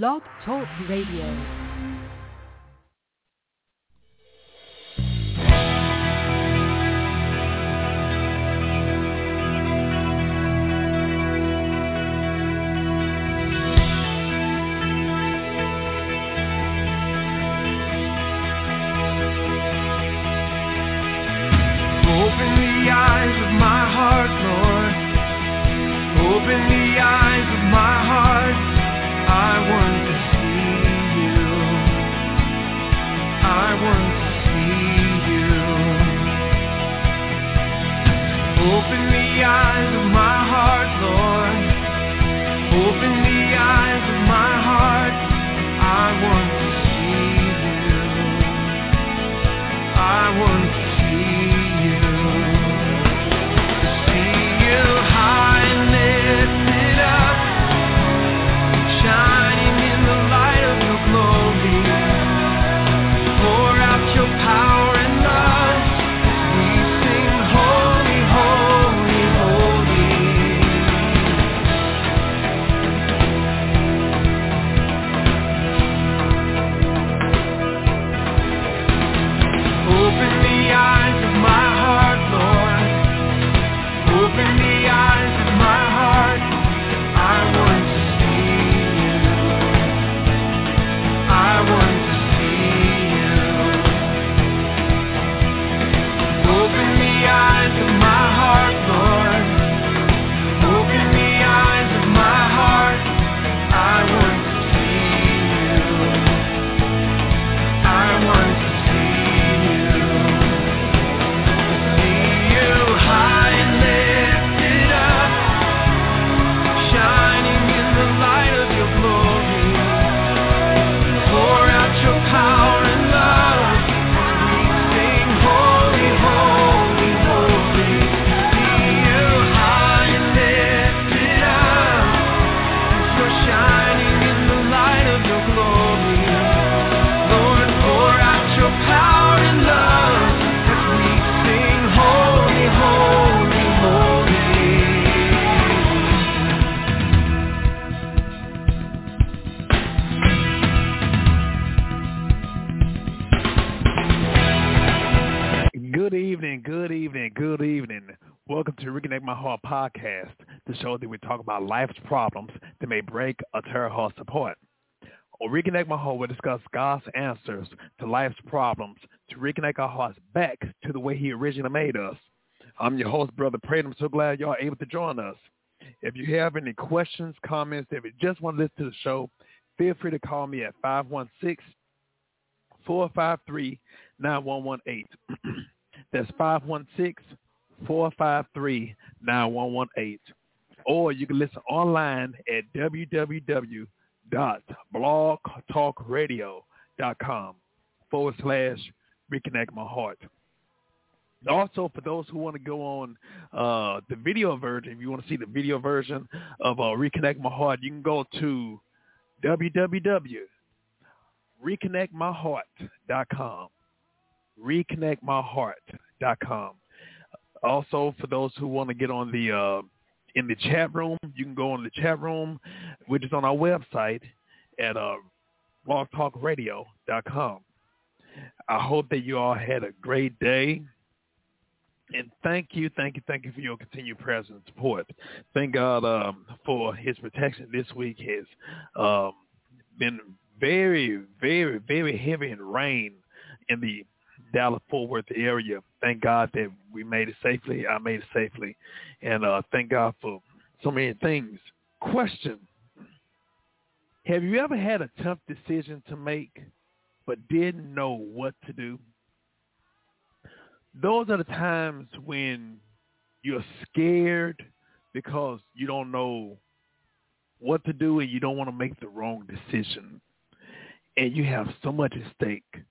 Blog Talk Radio. Show that we talk about life's problems that may break or tear hearts apart. On Reconnect My Heart, we discuss God's answers to life's problems to reconnect our hearts back to the way he originally made us. I'm your host, Brother Prater. I'm so glad y'all are able to join us. If you have any questions, comments, if you just want to listen to the show, feel free to call me at 516 453 9118. That's 516-453-9118. Or you can listen online at www.blogtalkradio.com forward slash reconnect my heart. Also, for those who want to go on uh, the video version, if you want to see the video version of uh, Reconnect My Heart, you can go to www.reconnectmyheart.com reconnectmyheart.com. Also, for those who want to get on the uh, in the chat room, you can go on the chat room, which is on our website at uh, blogtalkradio.com. I hope that you all had a great day. And thank you, thank you, thank you for your continued presence and support. Thank God um, for his protection this week has um, been very, very, very heavy in rain in the Dallas-Fort Worth area. Thank God that we made it safely. I made it safely. And uh, thank God for so many things. Question. Have you ever had a tough decision to make but didn't know what to do? Those are the times when you're scared because you don't know what to do and you don't want to make the wrong decision. And you have so much at stake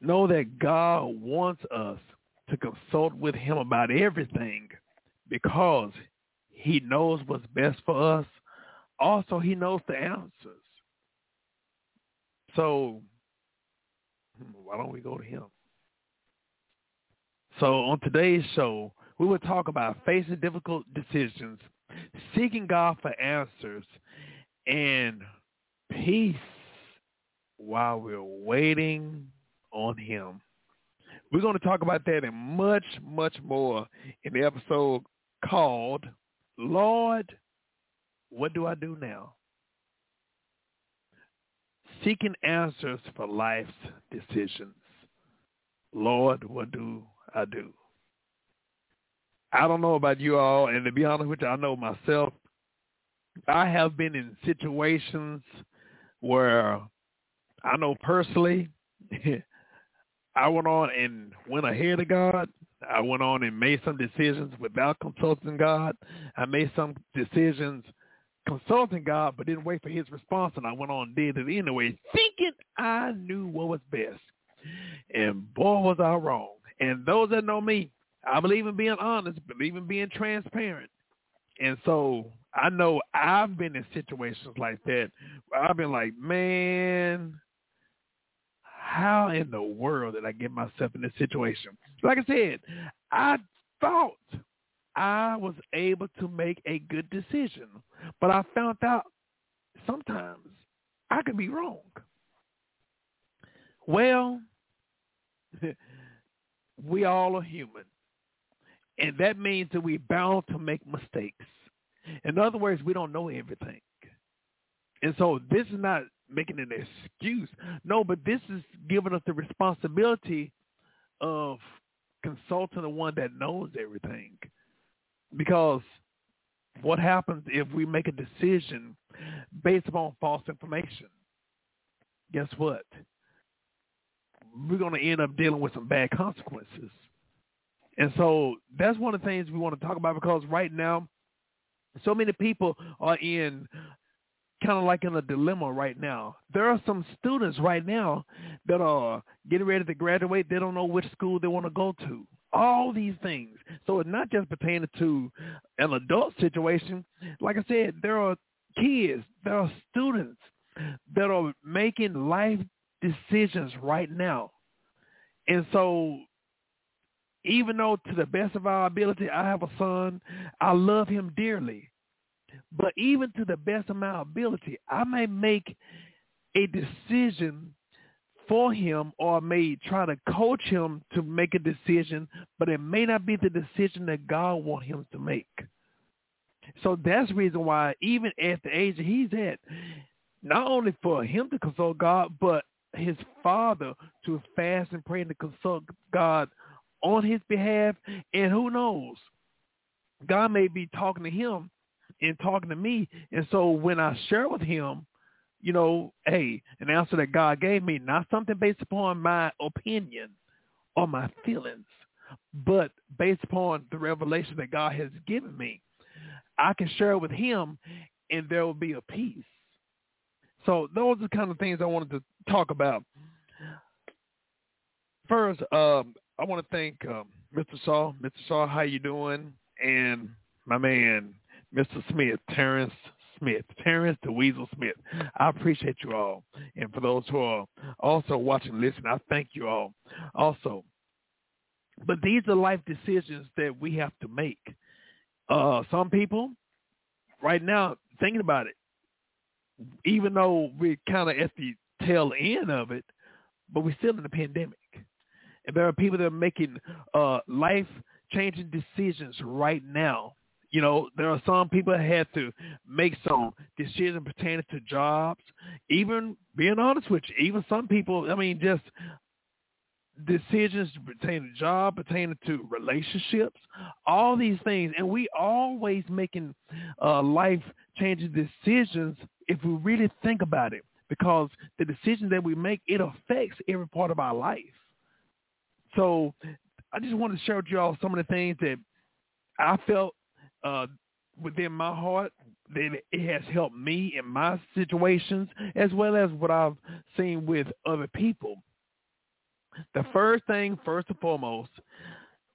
know that God wants us to consult with him about everything because he knows what's best for us. Also, he knows the answers. So why don't we go to him? So on today's show, we will talk about facing difficult decisions, seeking God for answers, and peace while we're waiting on him. We're going to talk about that and much, much more in the episode called Lord, What Do I Do Now? Seeking answers for life's decisions. Lord, what do I do? I don't know about you all, and to be honest with you, I know myself. I have been in situations where I know personally I went on and went ahead of God. I went on and made some decisions without consulting God. I made some decisions consulting God, but didn't wait for his response, and I went on and did it anyway, thinking I knew what was best. And boy, was I wrong. And those that know me, I believe in being honest, believe in being transparent. And so I know I've been in situations like that. I've been like, man, how in the world did I get myself in this situation? Like I said, I thought I was able to make a good decision, but I found out sometimes I could be wrong. Well, we all are human. And that means that we're bound to make mistakes. In other words, we don't know everything. And so this is not making an excuse. No, but this is giving us the responsibility of consulting the one that knows everything. Because what happens if we make a decision based upon false information? Guess what? We're going to end up dealing with some bad consequences. And so that's one of the things we want to talk about because right now, so many people are in kind of like in a dilemma right now. There are some students right now that are getting ready to graduate. They don't know which school they want to go to. All these things. So it's not just pertaining to an adult situation. Like I said, there are kids, there are students that are making life decisions right now. And so even though to the best of our ability, I have a son, I love him dearly. But even to the best of my ability, I may make a decision for him or may try to coach him to make a decision, but it may not be the decision that God wants him to make. So that's the reason why even at the age that he's at, not only for him to consult God, but his father to fast and pray and to consult God on his behalf. And who knows, God may be talking to him and talking to me. And so when I share with him, you know, hey, an answer that God gave me, not something based upon my opinion or my feelings, but based upon the revelation that God has given me, I can share with him and there will be a peace. So those are the kind of things I wanted to talk about. First, um, I want to thank um, Mr. Saul. Mr. Saul, how you doing? And my man, Mr. Smith, Terrence Smith, Terrence the Weasel Smith. I appreciate you all. And for those who are also watching listen, I thank you all also. But these are life decisions that we have to make. Uh, some people, right now, thinking about it, even though we're kind of at the tail end of it, but we're still in the pandemic. And there are people that are making uh, life-changing decisions right now you know, there are some people that had to make some decisions pertaining to jobs. Even being honest with you, even some people, I mean, just decisions pertaining to job, pertaining to relationships, all these things. And we always making uh, life-changing decisions if we really think about it because the decisions that we make, it affects every part of our life. So I just wanted to share with you all some of the things that I felt uh, within my heart that it has helped me in my situations as well as what I've seen with other people. The first thing, first and foremost,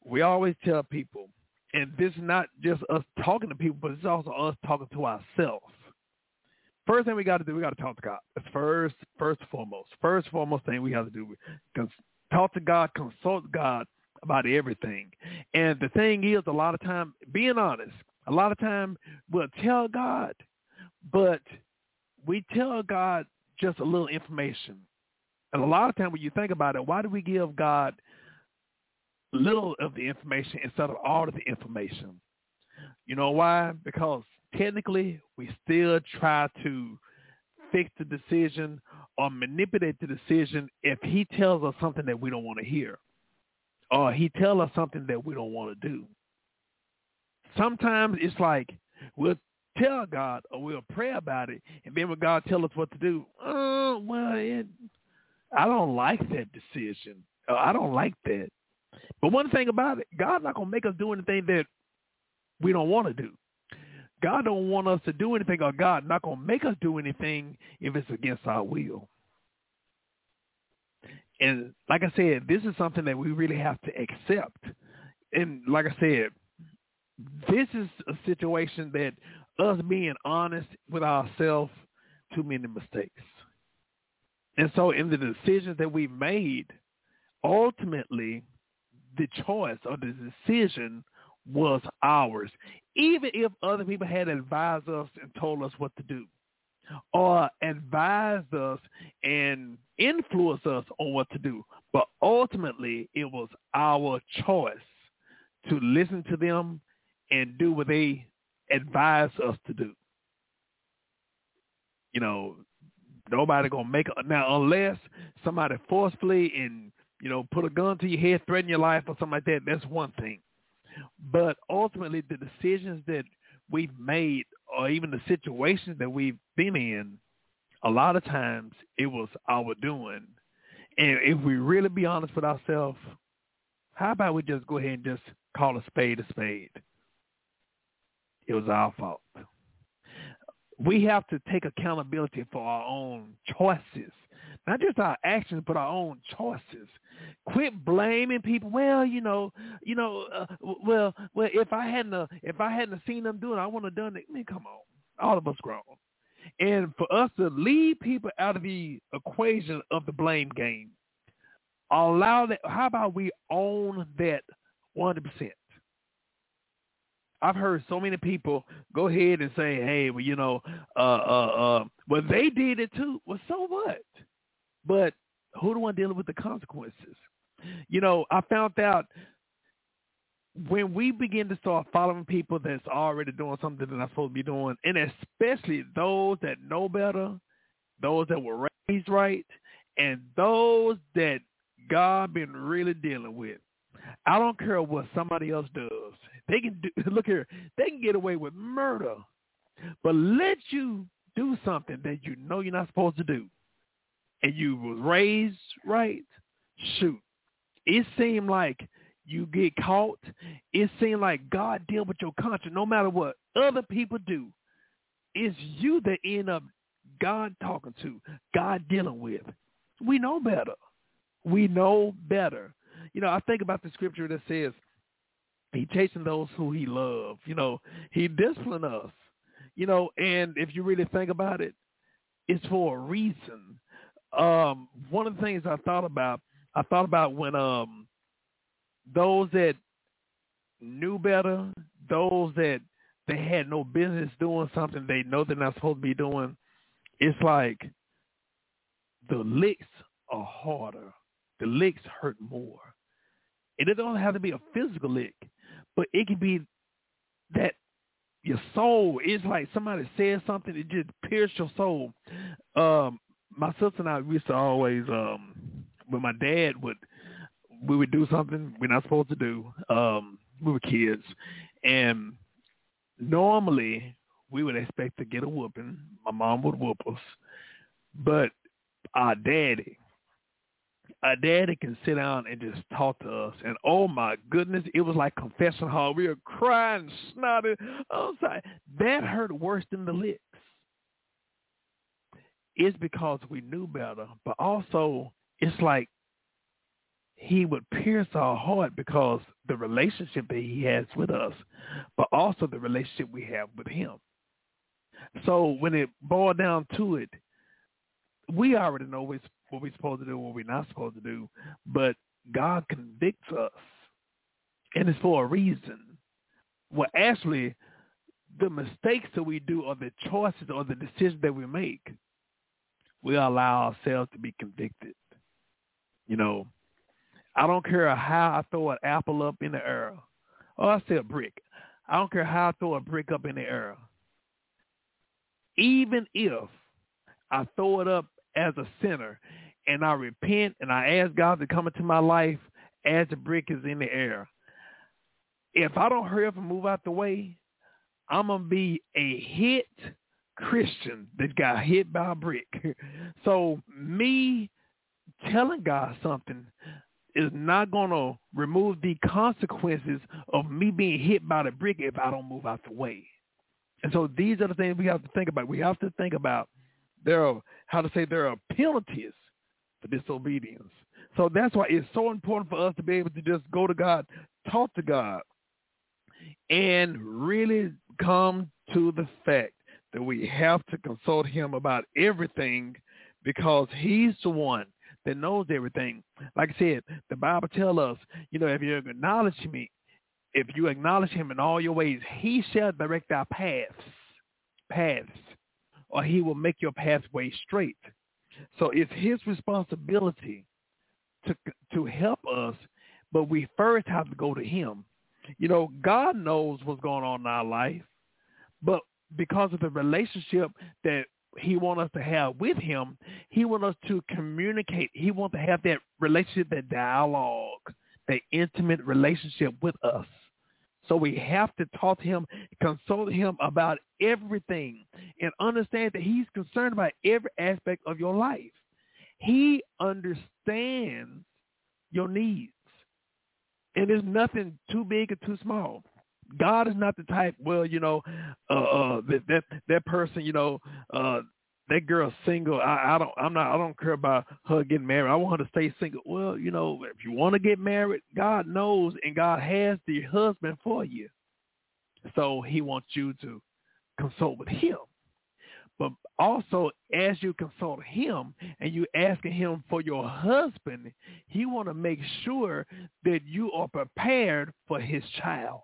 we always tell people, and this is not just us talking to people, but it's also us talking to ourselves. First thing we got to do, we got to talk to God. First, first and foremost. First and foremost thing we have to do, talk to God, consult God about everything. And the thing is, a lot of time, being honest, a lot of time we'll tell God, but we tell God just a little information. And a lot of times when you think about it, why do we give God little of the information instead of all of the information? You know why? Because technically we still try to fix the decision or manipulate the decision if he tells us something that we don't want to hear or he tells us something that we don't want to do. Sometimes it's like we'll tell God or we'll pray about it, and then when God tells us what to do, oh, well, it, I don't like that decision. Uh, I don't like that. But one thing about it, God's not to make us do anything that we don't want to do. God don't want us to do anything, or God not to make us do anything if it's against our will. And like I said, this is something that we really have to accept. And like I said, this is a situation that us being honest with ourselves, too many mistakes. And so in the decisions that we made, ultimately the choice or the decision was ours, even if other people had advised us and told us what to do or advised us and influenced us on what to do. But ultimately, it was our choice to listen to them and do what they advise us to do. You know, nobody gonna make it now unless somebody forcefully and you know put a gun to your head, threaten your life or something like that. That's one thing. But ultimately, the decisions that we've made or even the situations that we've been in, a lot of times it was our doing. And if we really be honest with ourselves, how about we just go ahead and just call a spade a spade? It was our fault. We have to take accountability for our own choices not just our actions, but our own choices. Quit blaming people. Well, you know, you know, uh, well, well, if I hadn't, uh, if I hadn't seen them do it, I wouldn't have done it. I mean, come on, all of us grown. And for us to leave people out of the equation of the blame game, allow that. How about we own that one hundred percent? I've heard so many people go ahead and say, "Hey, well, you know, uh, uh, uh, well, they did it too." Well, so what? But who the one dealing with the consequences? You know, I found out when we begin to start following people that's already doing something that I'm supposed to be doing, and especially those that know better, those that were raised right, and those that God been really dealing with. I don't care what somebody else does. They can do, look here. They can get away with murder, but let you do something that you know you're not supposed to do and you was raised right, shoot, it seemed like you get caught. It seemed like God deal with your conscience no matter what other people do. It's you that end up God talking to, God dealing with. We know better. We know better. You know, I think about the scripture that says he chasing those who he loves. You know, he discipline us. You know, and if you really think about it, it's for a reason um, one of the things I thought about, I thought about when um, those that knew better, those that they had no business doing something they know they're not supposed to be doing, it's like the licks are harder. The licks hurt more. It doesn't have to be a physical lick, but it can be that your soul is like somebody says something, it just pierces your soul. Um, my sister and I used to always um when my dad would we would do something we're not supposed to do. Um we were kids and normally we would expect to get a whooping. My mom would whoop us. But our daddy our daddy can sit down and just talk to us. And oh my goodness, it was like confession hall. We were crying, snotting. I'm sorry. That hurt worse than the licks It's because we knew better, but also it's like he would pierce our heart because the relationship that he has with us, but also the relationship we have with him. So when it boiled down to it, we already know what we're supposed to do, what we're not supposed to do, but God convicts us, and it's for a reason. Well, actually, the mistakes that we do or the choices or the decisions that we make, we allow ourselves to be convicted. You know, I don't care how I throw an apple up in the air. Oh, I say a brick. I don't care how I throw a brick up in the air. Even if I throw it up as a sinner and I repent and I ask God to come into my life as the brick is in the air, if I don't hurry up and move out the way, I'm going to be a hit Christian that got hit by a brick. so me telling God something is not going to remove the consequences of me being hit by the brick if I don't move out the way. And so these are the things we have to think about. We have to think about there are how to say there are penalties for disobedience. So that's why it's so important for us to be able to just go to God, talk to God, and really come to the fact that we have to consult him about everything because he's the one that knows everything. Like I said, the Bible tells us, you know, if you acknowledge me, if you acknowledge him in all your ways, he shall direct our paths, paths, or he will make your pathway straight. So it's his responsibility to to help us, but we first have to go to him. You know, God knows what's going on in our life, but because of the relationship that he wants us to have with him, he wants us to communicate. He wants to have that relationship, that dialogue, that intimate relationship with us. So we have to talk to him, consult him about everything, and understand that he's concerned about every aspect of your life. He understands your needs. And there's nothing too big or too small. God is not the type. Well, you know, uh, uh, that that that person, you know, uh, that girl's single. I, I don't. I'm not. I don't care about her getting married. I want her to stay single. Well, you know, if you want to get married, God knows, and God has the husband for you. So He wants you to consult with Him. But also, as you consult him and you asking him for your husband, he want to make sure that you are prepared for his child.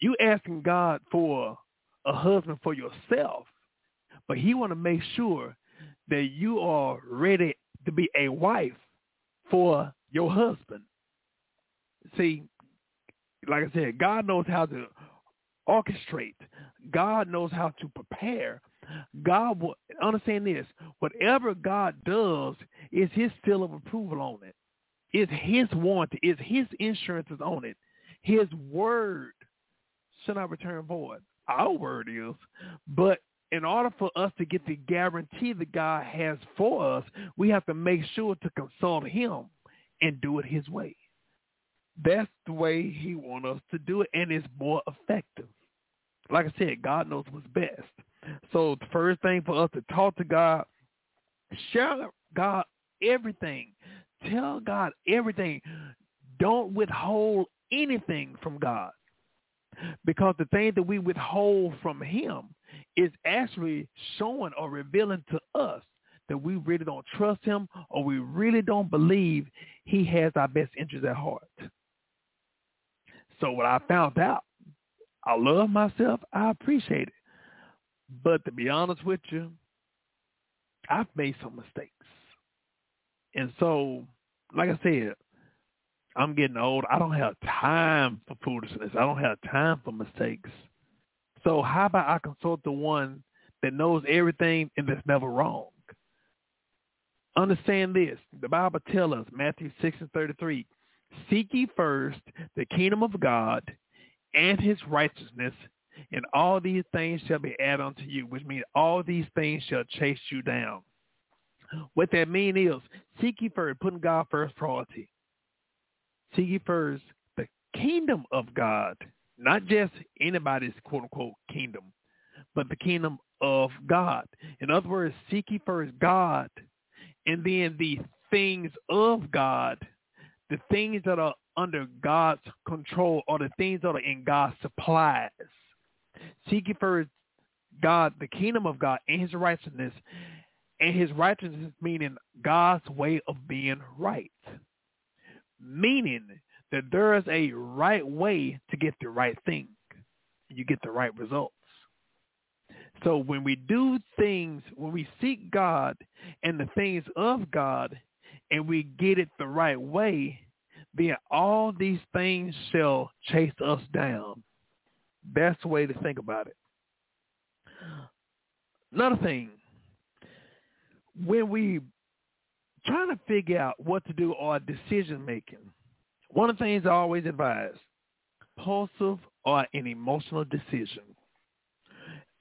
You asking God for a husband for yourself, but he want to make sure that you are ready to be a wife for your husband. See, like I said, God knows how to orchestrate. God knows how to prepare. God will understand this. Whatever God does is his seal of approval on it. It's his warranty. It's his insurance on it. His word shall not return void. Our word is. But in order for us to get the guarantee that God has for us, we have to make sure to consult him and do it his way. That's the way he wants us to do it, and it's more effective. Like I said, God knows what's best. So the first thing for us to talk to God, share God everything. Tell God everything. Don't withhold anything from God. Because the thing that we withhold from him is actually showing or revealing to us that we really don't trust him or we really don't believe he has our best interests at heart. So what I found out, I love myself. I appreciate it. But to be honest with you, I've made some mistakes. And so, like I said, I'm getting old. I don't have time for foolishness. I don't have time for mistakes. So how about I consult the one that knows everything and that's never wrong? Understand this. The Bible tells us, Matthew 6 and 33, Seek ye first the kingdom of God and his righteousness, and all these things shall be added unto you, which means all these things shall chase you down. What that means is seek ye first, putting God first priority. Seek ye first the kingdom of God, not just anybody's quote unquote kingdom, but the kingdom of God. In other words, seek ye first God, and then the things of God, the things that are under God's control or the things that are in God's supplies. Seek ye first God, the kingdom of God and his righteousness. And his righteousness meaning God's way of being right. Meaning that there is a right way to get the right thing. you get the right results. So when we do things, when we seek God and the things of God, and we get it the right way, then all these things shall chase us down. That's the way to think about it. Another thing, when we trying to figure out what to do or decision making, one of the things I always advise, impulsive or an emotional decision.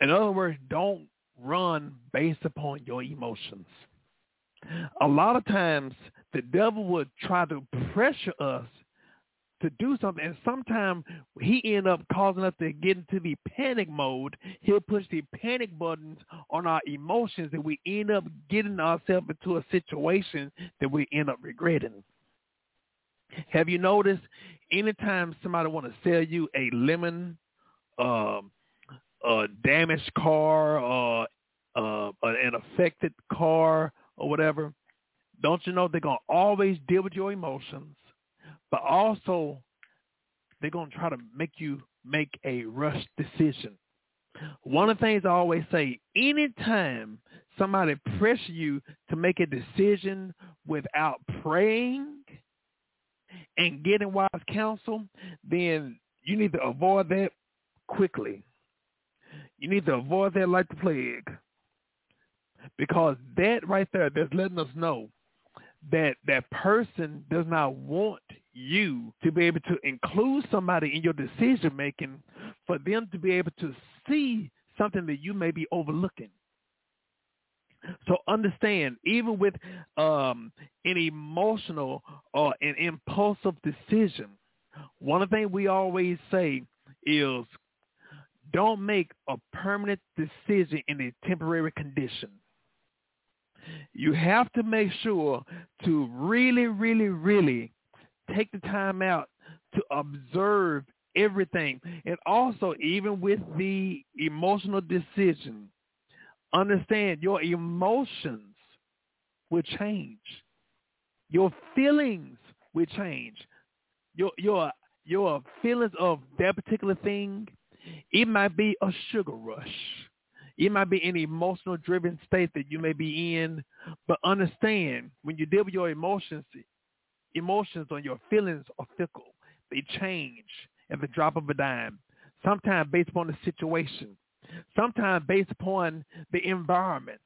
In other words, don't run based upon your emotions. A lot of times the devil would try to pressure us to do something, and sometimes he end up causing us to get into the panic mode. He'll push the panic buttons on our emotions, and we end up getting ourselves into a situation that we end up regretting. Have you noticed anytime somebody want to sell you a lemon, um, a damaged car, or uh, an affected car, or whatever, don't you know they're gonna always deal with your emotions? but also they're going to try to make you make a rush decision. One of the things I always say, anytime somebody pressure you to make a decision without praying and getting wise counsel, then you need to avoid that quickly. You need to avoid that like the plague. Because that right there, that's letting us know that that person does not want you to be able to include somebody in your decision making for them to be able to see something that you may be overlooking. So understand, even with um, an emotional or an impulsive decision, one of the things we always say is don't make a permanent decision in a temporary condition. You have to make sure to really, really, really take the time out to observe everything. And also, even with the emotional decision, understand your emotions will change. Your feelings will change. Your your your feelings of that particular thing, it might be a sugar rush. It might be an emotional driven state that you may be in, but understand when you deal with your emotions, emotions or your feelings are fickle. They change at the drop of a dime, sometimes based upon the situation, sometimes based upon the environment,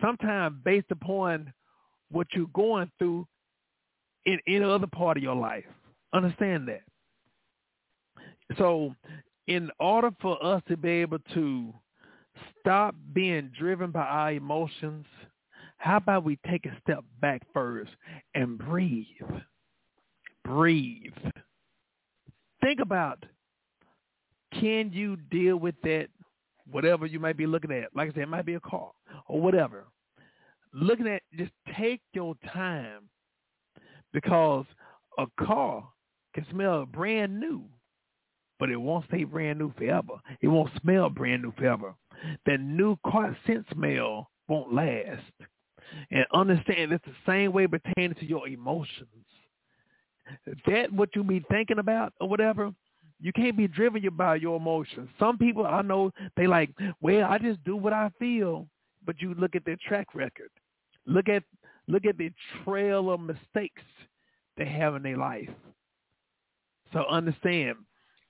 sometimes based upon what you're going through in any other part of your life. Understand that. So in order for us to be able to stop being driven by our emotions, how about we take a step back first and breathe? Breathe. Think about can you deal with that, whatever you might be looking at? Like I said, it might be a car or whatever. Looking at, just take your time because a car can smell brand new, but it won't stay brand new forever. It won't smell brand new forever. That new car scent smell won't last and understand it's the same way pertaining to your emotions. That what you be thinking about or whatever, you can't be driven by your emotions. Some people I know they like, well, I just do what I feel, but you look at their track record. Look at look at the trail of mistakes they have in their life. So understand,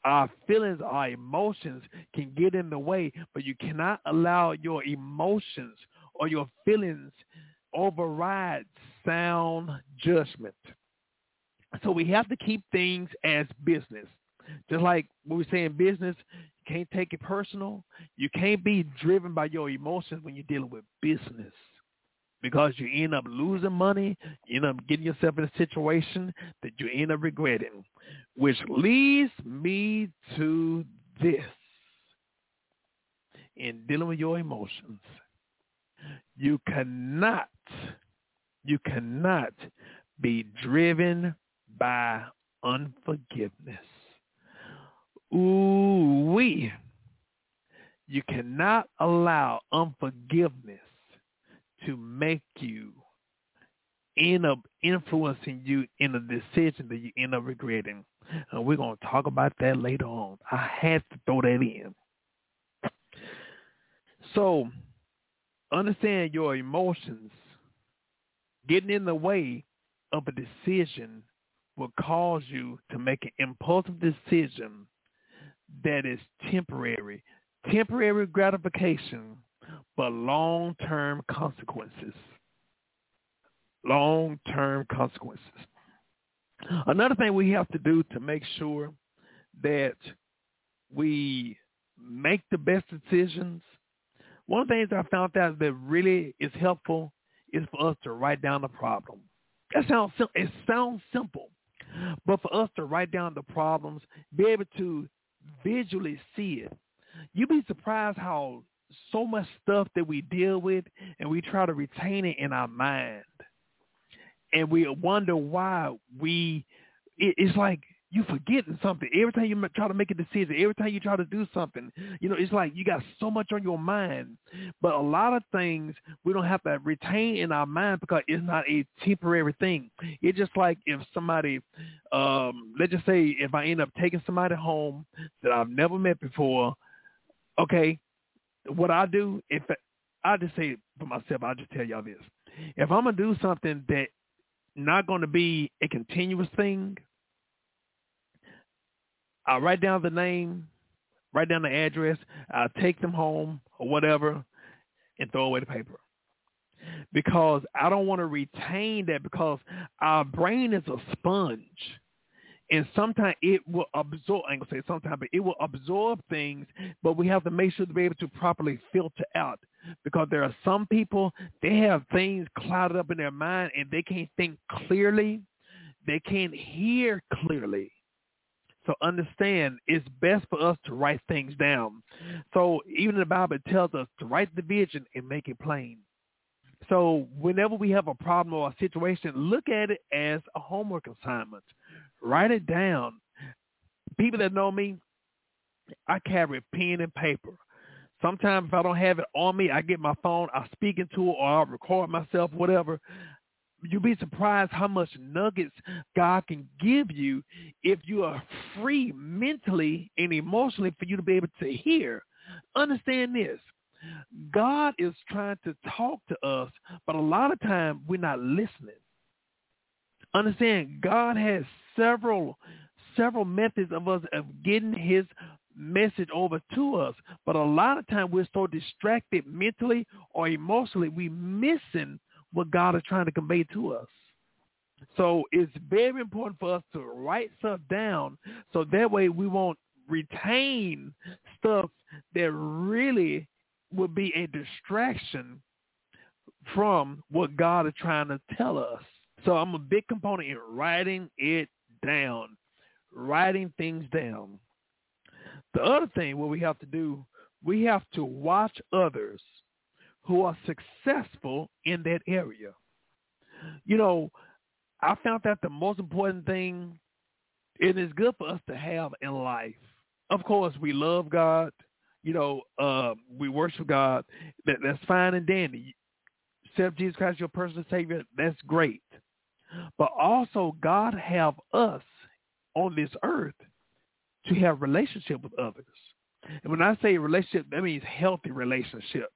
our feelings, our emotions can get in the way, but you cannot allow your emotions or your feelings override sound judgment. So we have to keep things as business. Just like we say in business, you can't take it personal. You can't be driven by your emotions when you're dealing with business because you end up losing money. You end up getting yourself in a situation that you end up regretting, which leads me to this. In dealing with your emotions, you cannot, you cannot be driven by unforgiveness. Ooh, we. You cannot allow unforgiveness to make you end up influencing you in a decision that you end up regretting. And we're going to talk about that later on. I had to throw that in. So understand your emotions getting in the way of a decision will cause you to make an impulsive decision that is temporary. Temporary gratification, but long-term consequences. Long-term consequences. Another thing we have to do to make sure that we make the best decisions, one of the things I found out that really is helpful is for us to write down the problem. That sounds it sounds simple, but for us to write down the problems, be able to visually see it, you'd be surprised how so much stuff that we deal with and we try to retain it in our mind, and we wonder why we. It, it's like you forgetting something. Every time you try to make a decision every time you try to do something you know it's like you got so much on your mind. But a lot of things we don't have to retain in our mind because it's not a temporary thing. It's just like if somebody um let's just say if i end up taking somebody home that i've never met before okay what i do if i just say for myself i'll just tell y'all this. If i'm gonna do something that not going to be a continuous thing I'll write down the name, write down the address, I'll take them home or whatever and throw away the paper. Because I don't want to retain that because our brain is a sponge. And sometimes it will absorb, I ain't going to say sometimes, but it will absorb things, but we have to make sure to be able to properly filter out. Because there are some people, they have things clouded up in their mind and they can't think clearly. They can't hear clearly. So understand it's best for us to write things down. So even the Bible tells us to write the vision and make it plain. So whenever we have a problem or a situation, look at it as a homework assignment. Write it down. People that know me, I carry pen and paper. Sometimes if I don't have it on me, I get my phone, I speak into it or I record myself, whatever you'll be surprised how much nuggets God can give you if you are free mentally and emotionally for you to be able to hear. Understand this. God is trying to talk to us, but a lot of times we're not listening. Understand, God has several several methods of us of getting his message over to us. But a lot of times we're so distracted mentally or emotionally, we missing what God is trying to convey to us. So it's very important for us to write stuff down so that way we won't retain stuff that really would be a distraction from what God is trying to tell us. So I'm a big component in writing it down, writing things down. The other thing what we have to do, we have to watch others who are successful in that area. You know, I found that the most important thing, it is good for us to have in life. Of course, we love God. You know, uh, we worship God. That, that's fine and dandy. Accept Jesus Christ your personal Savior. That's great. But also, God have us on this earth to have relationship with others. And when I say relationship, that means healthy relationships.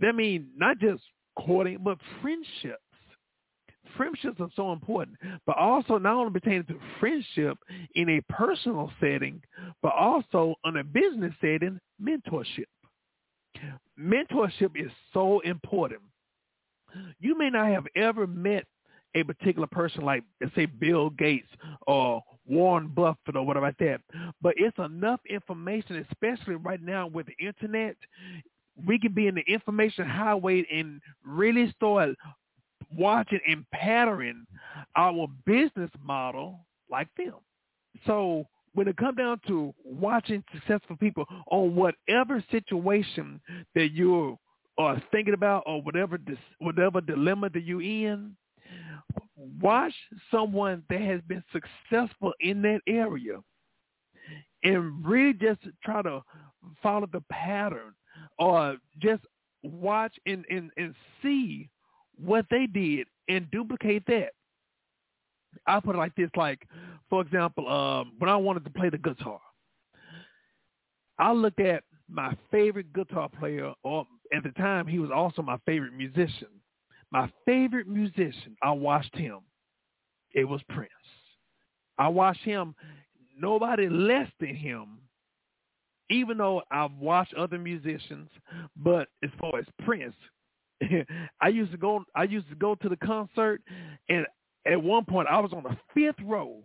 That means not just courting, but friendships. Friendships are so important, but also not only pertaining to friendship in a personal setting, but also in a business setting, mentorship. Mentorship is so important. You may not have ever met a particular person like, let's say, Bill Gates or Warren Buffett or whatever like that. But it's enough information, especially right now with the internet we can be in the information highway and really start watching and patterning our business model like them. So when it comes down to watching successful people on whatever situation that you are thinking about or whatever whatever dilemma that you're in, watch someone that has been successful in that area and really just try to follow the pattern or just watch and, and, and see what they did and duplicate that. I put it like this, like, for example, um, when I wanted to play the guitar, I looked at my favorite guitar player, or at the time he was also my favorite musician. My favorite musician, I watched him. It was Prince. I watched him. Nobody less than him. Even though I've watched other musicians, but as far as Prince, I used to go. I used to go to the concert, and at one point I was on the fifth row,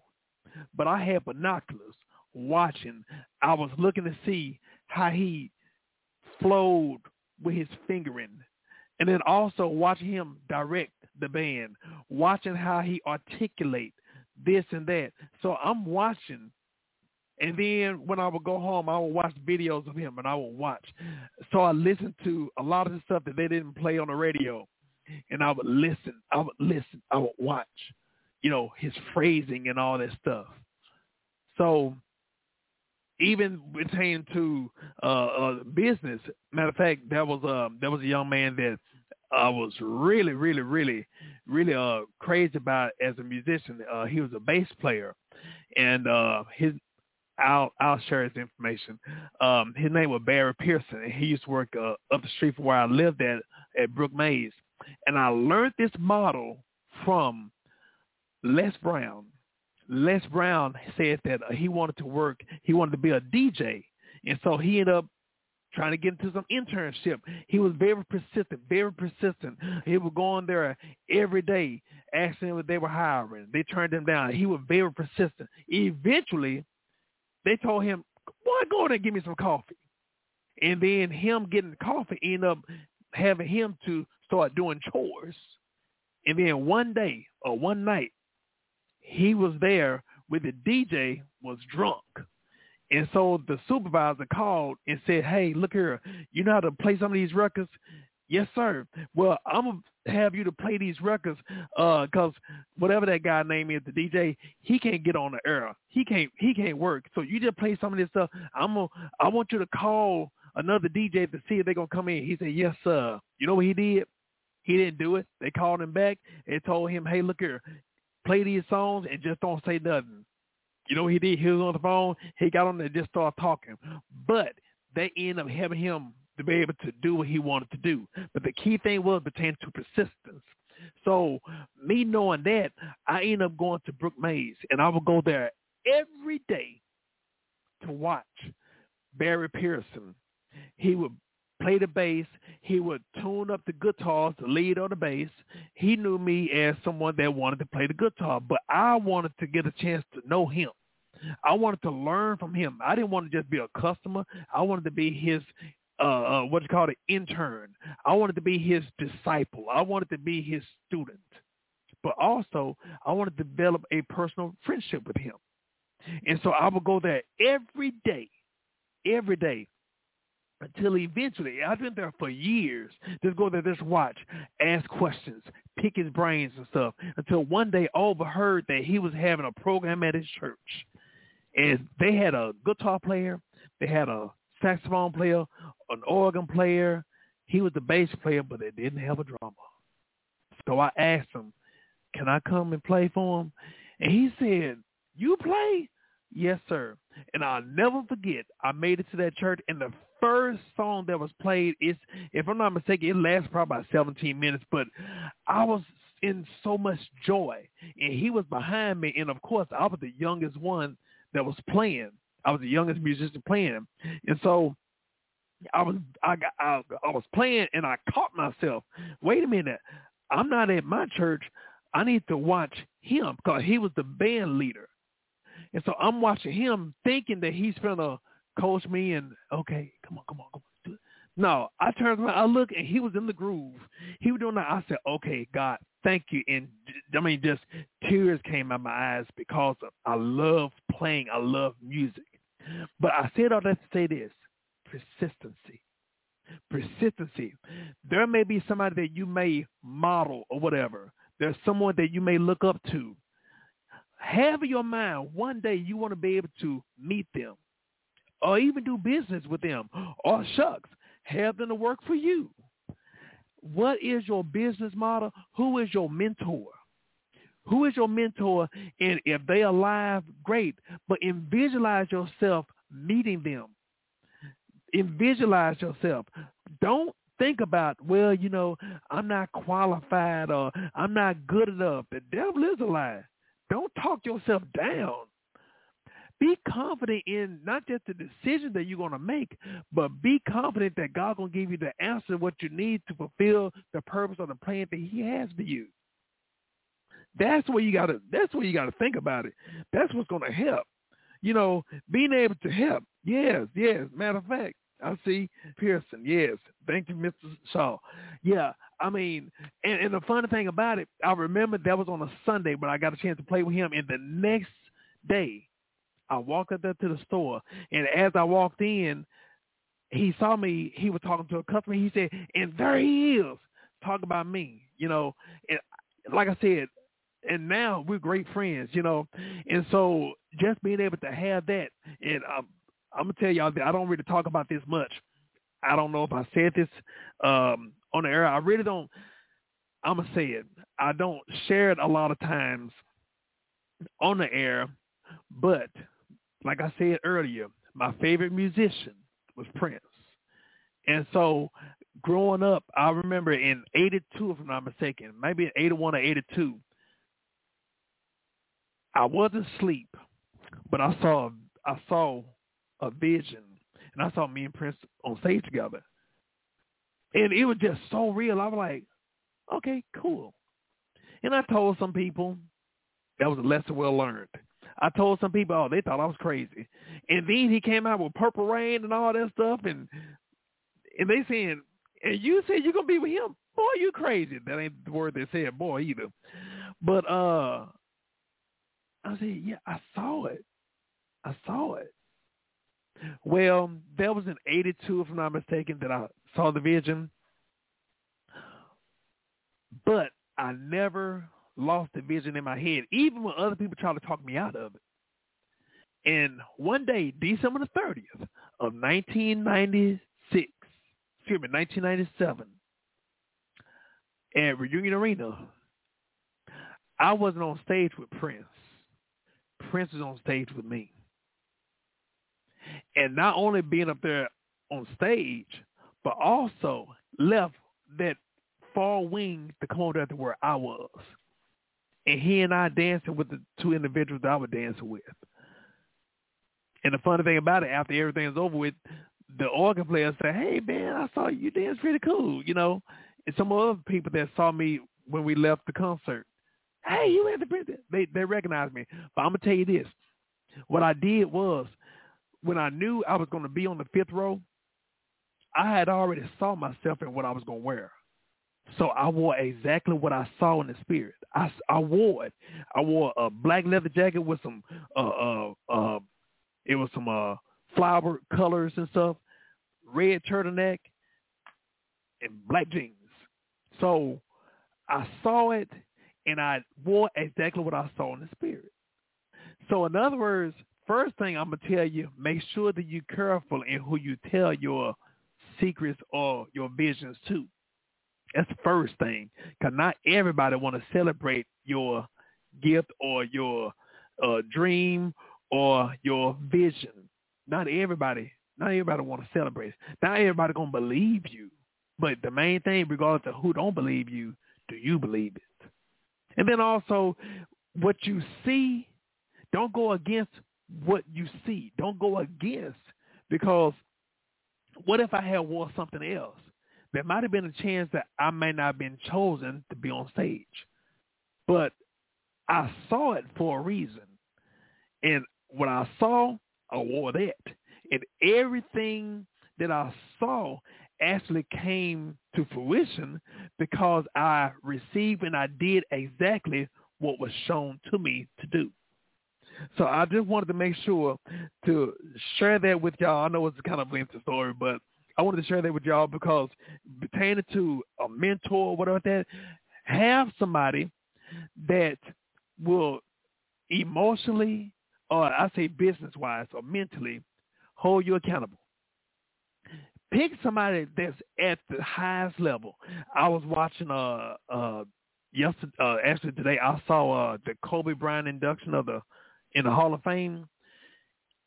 but I had binoculars watching. I was looking to see how he flowed with his fingering. And then also watching him direct the band, watching how he articulate this and that. So I'm watching. And then when I would go home, I would watch videos of him and I would watch. So I listened to a lot of the stuff that they didn't play on the radio. And I would listen. I would listen. I would watch, you know, his phrasing and all that stuff. So even pertaining to uh, uh business. Matter of fact, that was uh that was a young man that I was really, really, really, really uh crazy about as a musician. Uh he was a bass player and uh his I'll I'll share his information. Um his name was Barry Pearson and he used to work uh, up the street from where I lived at at Brook Mays. And I learned this model from Les Brown Les Brown said that he wanted to work, he wanted to be a DJ. And so he ended up trying to get into some internship. He was very persistent, very persistent. He would go on there every day asking if they were hiring. They turned him down. He was very persistent. Eventually, they told him, boy, go in there and give me some coffee. And then him getting the coffee ended up having him to start doing chores. And then one day or one night, he was there with the DJ was drunk. And so the supervisor called and said, hey, look here, you know how to play some of these records? Yes, sir. Well, I'm have you to play these records because uh, whatever that guy name is, the DJ, he can't get on the air. He can't he can't work. So you just play some of this stuff. I'm gonna, I want you to call another DJ to see if they're to come in. He said, yes, sir. You know what he did? He didn't do it. They called him back and told him, hey, look here, play these songs and just don't say nothing. You know what he did? He was on the phone. He got on there and just started talking. But they ended up having him to be able to do what he wanted to do. But the key thing was pertaining to persistence. So me knowing that, I ended up going to Brook Mays, and I would go there every day to watch Barry Pearson. He would play the bass. He would tune up the guitars, the lead on the bass. He knew me as someone that wanted to play the guitar, but I wanted to get a chance to know him. I wanted to learn from him. I didn't want to just be a customer. I wanted to be his uh, uh what you call it intern. I wanted to be his disciple. I wanted to be his student. But also I wanted to develop a personal friendship with him. And so I would go there every day, every day until eventually, I've been there for years. Just go there, just watch, ask questions, pick his brains and stuff. Until one day, I overheard that he was having a program at his church, and they had a guitar player, they had a saxophone player, an organ player. He was the bass player, but they didn't have a drummer. So I asked him, "Can I come and play for him?" And he said, "You play?" Yes, sir. And I'll never forget, I made it to that church, and the first song that was played is, if I'm not mistaken, it lasts probably about 17 minutes, but I was in so much joy. And he was behind me, and of course, I was the youngest one that was playing. I was the youngest musician playing. And so I was I got I, I was playing and I caught myself. Wait a minute. I'm not at my church. I need to watch him because he was the band leader. And so I'm watching him thinking that he's gonna coach me and okay, come on, come on, come on. No, I turned around, I look and he was in the groove. He was doing that. I said, okay, God, thank you. And I mean, just tears came out my eyes because of, I love playing. I love music. But I said all that to say this, persistency. Persistency. There may be somebody that you may model or whatever. There's someone that you may look up to have in your mind one day you want to be able to meet them or even do business with them or shucks, have them to work for you. What is your business model? Who is your mentor? Who is your mentor? And if they are alive, great. But visualize yourself meeting them. Visualize yourself. Don't think about, well, you know, I'm not qualified or I'm not good enough. The devil is a lie. Don't talk yourself down. Be confident in not just the decision that you're going to make, but be confident that God going to give you the answer what you need to fulfill the purpose of the plan that He has for you. That's where you got to. That's where you got to think about it. That's what's going to help. You know, being able to help. Yes, yes. Matter of fact, I see Pearson. Yes, thank you, Mr. Shaw. Yeah, I mean, and, and the funny thing about it, I remember that was on a Sunday, but I got a chance to play with him. And the next day, I walked up there to the store, and as I walked in, he saw me. He was talking to a customer. He said, "And there he is, talk about me." You know, and like I said, and now we're great friends. You know, and so just being able to have that, and um, I'm gonna tell y'all that I don't really talk about this much. I don't know if I said this um, on the air. I really don't. I'm gonna say it. I don't share it a lot of times on the air, but like I said earlier, my favorite musician was Prince. And so growing up, I remember in 82, if I'm not mistaken, maybe in 81 or 82, I wasn't asleep, but I saw I saw a vision, and I saw me and Prince on stage together, and it was just so real. I was like, okay, cool. And I told some people that was a lesson well learned. I told some people, oh, they thought I was crazy. And then he came out with Purple Rain and all that stuff, and and they saying, and you said you're gonna be with him, boy, you crazy. That ain't the word they said, boy, either. But uh, I said, yeah, I saw it. I saw it. Well, that was in '82, if I'm not mistaken, that I saw the vision. But I never lost the vision in my head, even when other people tried to talk me out of it. And one day, December the 30th of 1996, excuse me, 1997, at Reunion Arena, I wasn't on stage with Prince. Prince was on stage with me. And not only being up there on stage, but also left that far wing to come over to where I was and he and I dancing with the two individuals that I was dancing with. And the funny thing about it, after everything's over with, the organ player said, "Hey man, I saw you dance pretty cool," you know. And some other people that saw me when we left the concert, "Hey, you had the Prince." They they recognized me. But I'm gonna tell you this: what I did was, when I knew I was to be on the fifth row, I had already saw myself in what I was to wear. So I wore exactly what I saw in the spirit. I, I wore it. I wore a black leather jacket with some uh uh uh it was some uh flower colors and stuff, red turtleneck, and black jeans. So I saw it and I wore exactly what I saw in the spirit. So in other words, first thing I'm gonna tell you, make sure that you're careful in who you tell your secrets or your visions to. That's the first thing, because not everybody want to celebrate your gift or your uh, dream or your vision. Not everybody, not everybody want to celebrate. Not everybody gonna believe you. But the main thing, regardless of who don't believe you, do you believe it? And then also, what you see, don't go against what you see. Don't go against because what if I had wore something else? there might have been a chance that I may not have been chosen to be on stage. But I saw it for a reason. And what I saw, I wore that. And everything that I saw actually came to fruition because I received and I did exactly what was shown to me to do. So I just wanted to make sure to share that with y'all. I know it's kind of a lengthy story, but I wanted to share that with y'all because pertaining to a mentor or whatever that, have somebody that will emotionally or I say business wise or mentally hold you accountable. Pick somebody that's at the highest level. I was watching uh uh yesterday, uh, actually today, I saw uh, the Kobe Bryant induction of the in the Hall of Fame,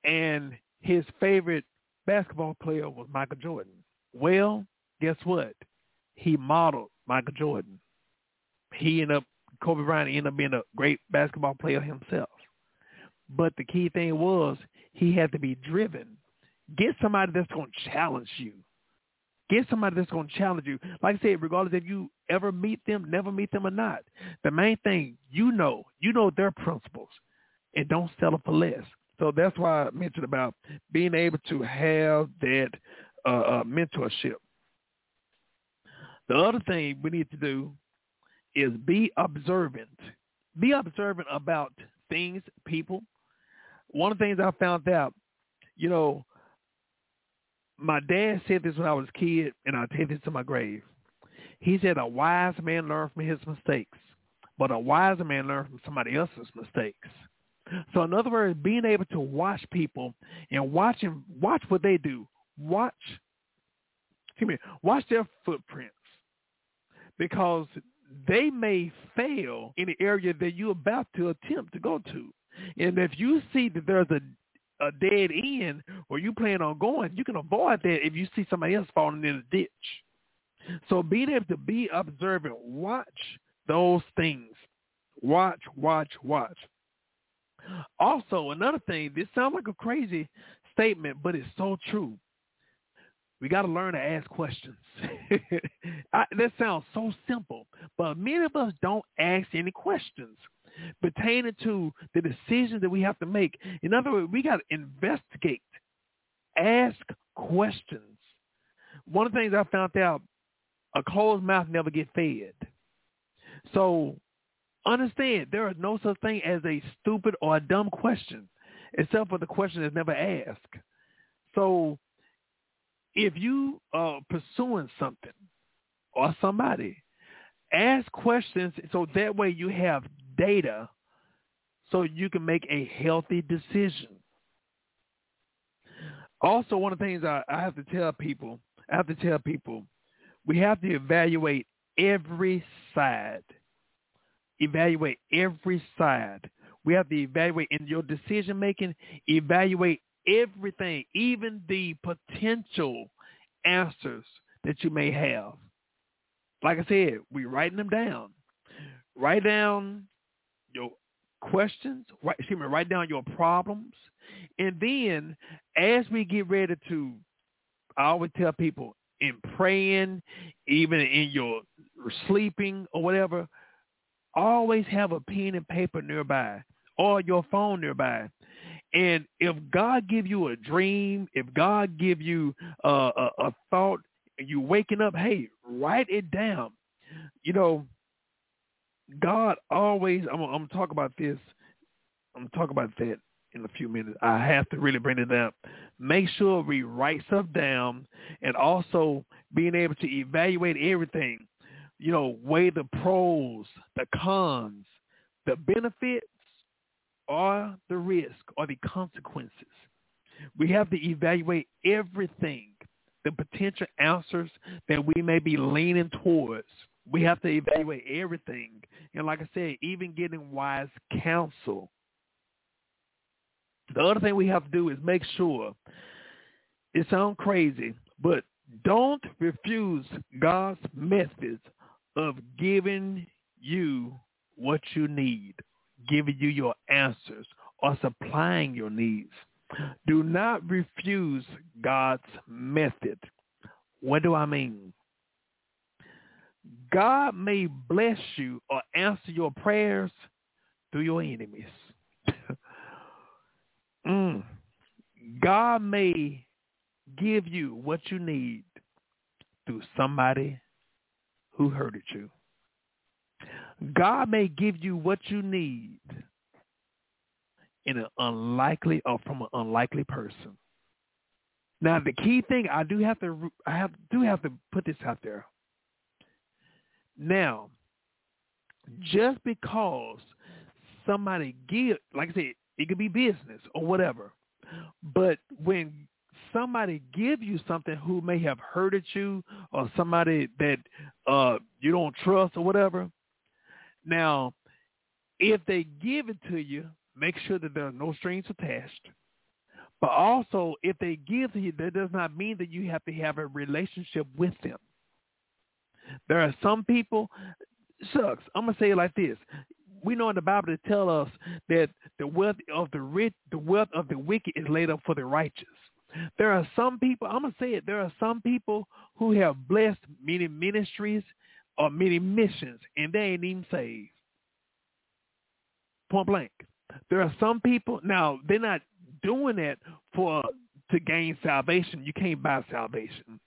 and his favorite basketball player was Michael Jordan. Well, guess what? He modeled Michael Jordan. He ended up Kobe Bryant ended up being a great basketball player himself. But the key thing was he had to be driven. Get somebody that's going to challenge you. Get somebody that's going to challenge you. Like I said, regardless if you ever meet them, never meet them or not. The main thing, you know, you know their principles and don't settle for less. So that's why I mentioned about being able to have that uh, uh, mentorship. The other thing we need to do is be observant. Be observant about things, people. One of the things I found out, you know, my dad said this when I was a kid, and I'll take this to my grave. He said, a wise man learns from his mistakes, but a wiser man learns from somebody else's mistakes. So in other words, being able to watch people and watch them, watch what they do, watch, excuse me, watch their footprints, because they may fail in the area that you're about to attempt to go to. And if you see that there's a a dead end or you plan on going, you can avoid that if you see somebody else falling in a ditch. So being able to be observant, watch those things. Watch, watch, watch. Also, another thing, this sounds like a crazy statement, but it's so true. We got to learn to ask questions. I, that sounds so simple, but many of us don't ask any questions pertaining to the decisions that we have to make. In other words, we got to investigate, ask questions. One of the things I found out, a closed mouth never get fed. So understand there is no such thing as a stupid or a dumb question, except for the question that's never asked. So if you are pursuing something or somebody, ask questions so that way you have data so you can make a healthy decision. Also, one of the things I, I have to tell people, I have to tell people, we have to evaluate every side. Evaluate every side. We have to evaluate in your decision making, evaluate everything, even the potential answers that you may have. Like I said, we're writing them down. Write down your questions, write, excuse me, write down your problems. And then as we get ready to, I always tell people, in praying, even in your sleeping or whatever, always have a pen and paper nearby or your phone nearby. And if God give you a dream, if God give you uh, a, a thought, you waking up, hey, write it down. You know, God always. I'm, I'm gonna talk about this. I'm gonna talk about that in a few minutes. I have to really bring it up. Make sure we write stuff down, and also being able to evaluate everything. You know, weigh the pros, the cons, the benefits, or the risk, or the consequences. We have to evaluate everything, the potential answers that we may be leaning towards we have to evaluate everything. And like I said, even getting wise counsel. The other thing we have to do is make sure, it sounds crazy, but don't refuse God's methods of giving you what you need, giving you your answers, or supplying your needs. Do not refuse God's method. What do I mean? God may bless you or answer your prayers through your enemies. mm. God may give you what you need through somebody who hurted you. God may give you what you need in an unlikely or from an unlikely person. Now the key thing I do have to I have do have to put this out there. Now, just because somebody give, like I said, it could be business or whatever, but when somebody give you something who may have hurted you or somebody that uh, you don't trust or whatever, Now, if they give it to you, make sure that there are no strings attached. But also, if they give to you, that does not mean that you have to have a relationship with them. There are some people, sucks. I'm gonna say it like this: we know in the Bible to tell us that the wealth of the rich, the wealth of the wicked is laid up for the righteous. There are some people, I'm going to say it, there are some people who have blessed many ministries or many missions and they ain't even saved. Point blank. There are some people, now they're not doing that for to gain salvation. You can't buy salvation.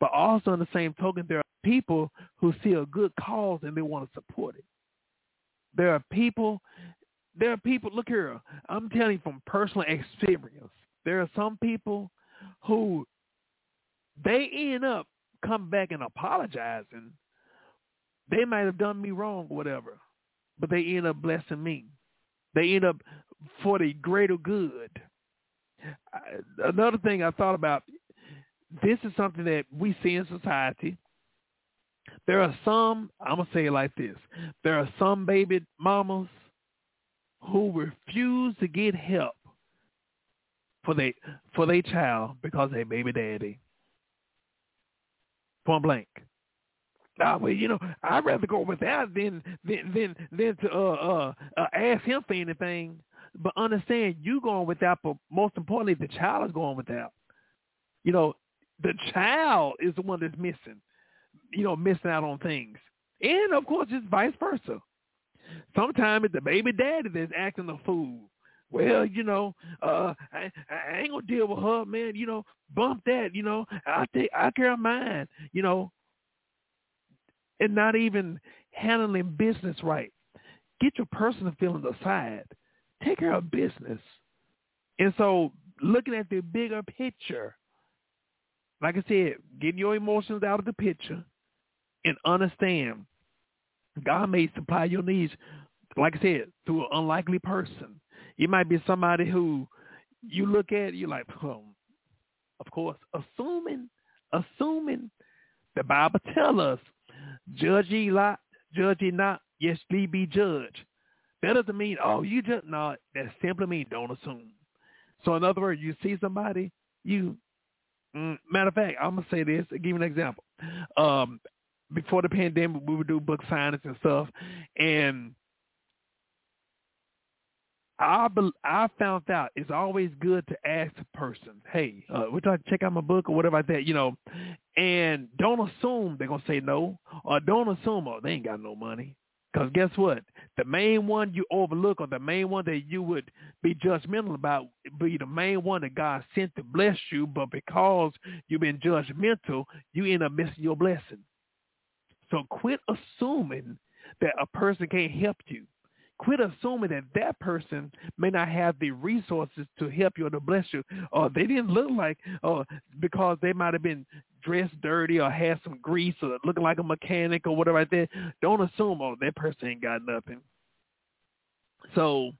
But also in the same token, there are people who see a good cause and they want to support it. There are people, there are people, look here, I'm telling you from personal experience, there are some people who they end up come back and apologizing. They might have done me wrong whatever, but they end up blessing me. They end up for the greater good. Another thing I thought about, this is something that we see in society. There are some, I'm going to say it like this. There are some baby mamas who refuse to get help for they for their child because they baby daddy. Point blank. Well, you know, I'd rather go without than than than than to uh, uh uh ask him for anything. But understand, you going without, but most importantly, the child is going without. You know, the child is the one that's missing. You know, missing out on things, and of course, it's vice versa. Sometimes it's the baby daddy that's acting the fool well, you know, uh, I, I ain't gonna deal with her, man. You know, bump that. You know, I take I care of mine. You know, and not even handling business right. Get your personal feelings aside. Take care of business. And so, looking at the bigger picture, like I said, get your emotions out of the picture and understand God may supply your needs, like I said, through an unlikely person. It might be somebody who you look at, you're like, oh, of course, assuming, assuming the Bible tell us, judge ye not, judge ye not, yes, ye be judged. That doesn't mean, oh, you just, no, that simply means don't assume. So in other words, you see somebody, you, matter of fact, I'm to say this, give you an example. Um, before the pandemic, we would do book signings and stuff, and I I found out it's always good to ask a person, hey, uh, we're trying to check out my book or whatever like that, you know, and don't assume they're gonna say no, or don't assume oh they ain't got no money, because guess what, the main one you overlook or the main one that you would be judgmental about be the main one that God sent to bless you, but because you've been judgmental, you end up missing your blessing. So quit assuming that a person can't help you quit assuming that that person may not have the resources to help you or to bless you, or they didn't look like, or because they might have been dressed dirty or had some grease or looking like a mechanic or whatever like that. Don't assume, oh, that person ain't got nothing. So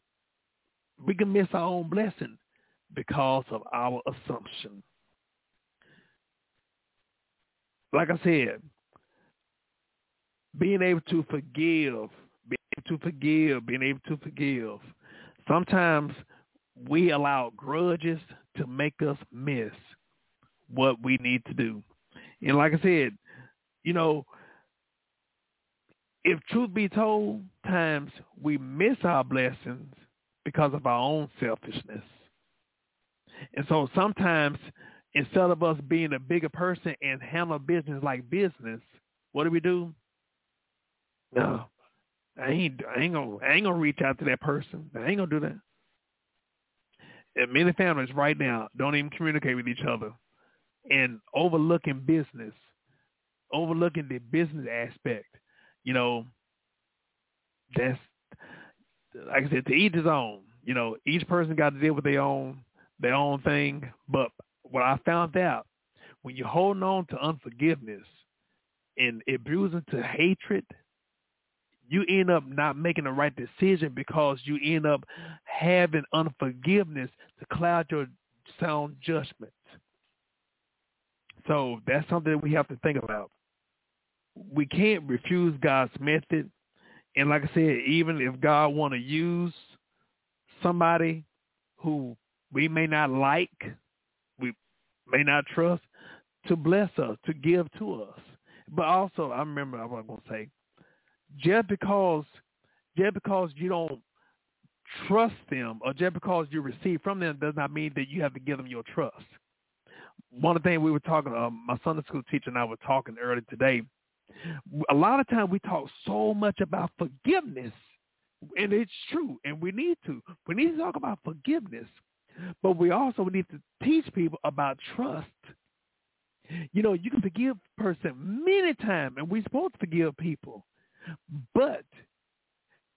we can miss our own blessing because of our assumption. Like I said, being able to forgive to forgive, being able to forgive. Sometimes we allow grudges to make us miss what we need to do. And like I said, you know, if truth be told, times we miss our blessings because of our own selfishness. And so sometimes instead of us being a bigger person and handle business like business, what do we do? No, I ain't I ain't gonna I ain't gonna reach out to that person. I ain't gonna do that. And many families right now don't even communicate with each other and overlooking business, overlooking the business aspect. You know, that's like I said, to each his own. You know, each person got to deal with their own their own thing. But what I found out, when you're holding on to unforgiveness and it brews into hatred you end up not making the right decision because you end up having unforgiveness to cloud your sound judgment. So that's something that we have to think about. We can't refuse God's method. And like I said, even if God want to use somebody who we may not like, we may not trust, to bless us, to give to us. But also, I remember I was going to say, just because, just because you don't trust them or just because you receive from them does not mean that you have to give them your trust. One of the things we were talking, um, my Sunday school teacher and I were talking earlier today. A lot of times we talk so much about forgiveness, and it's true, and we need to. We need to talk about forgiveness, but we also need to teach people about trust. You know, you can forgive a person many times, and we're supposed to forgive people, but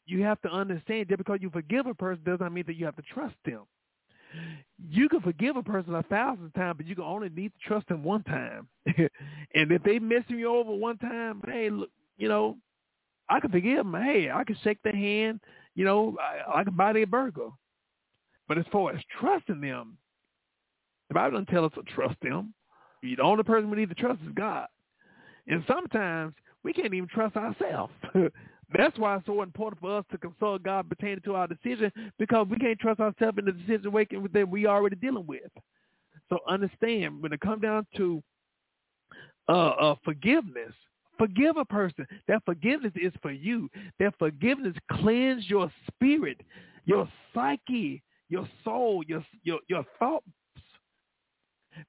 you have to understand that because you forgive a person does not mean that you have to trust them. You can forgive a person a thousand times, but you can only need to trust them one time. and if they mess you over one time, hey, look, you know, I can forgive them. Hey, I can shake their hand. You know, I, I can buy their burger. But as far as trusting them, the Bible doesn't tell us to trust them. The only person we need to trust is God. And sometimes we can't even trust ourselves. That's why it's so important for us to consult God pertaining to our decision because we can't trust ourselves in the decision making that we already dealing with. So understand when it comes down to uh, uh, forgiveness, forgive a person. That forgiveness is for you. That forgiveness cleanse your spirit, your psyche, your soul, your your your thoughts.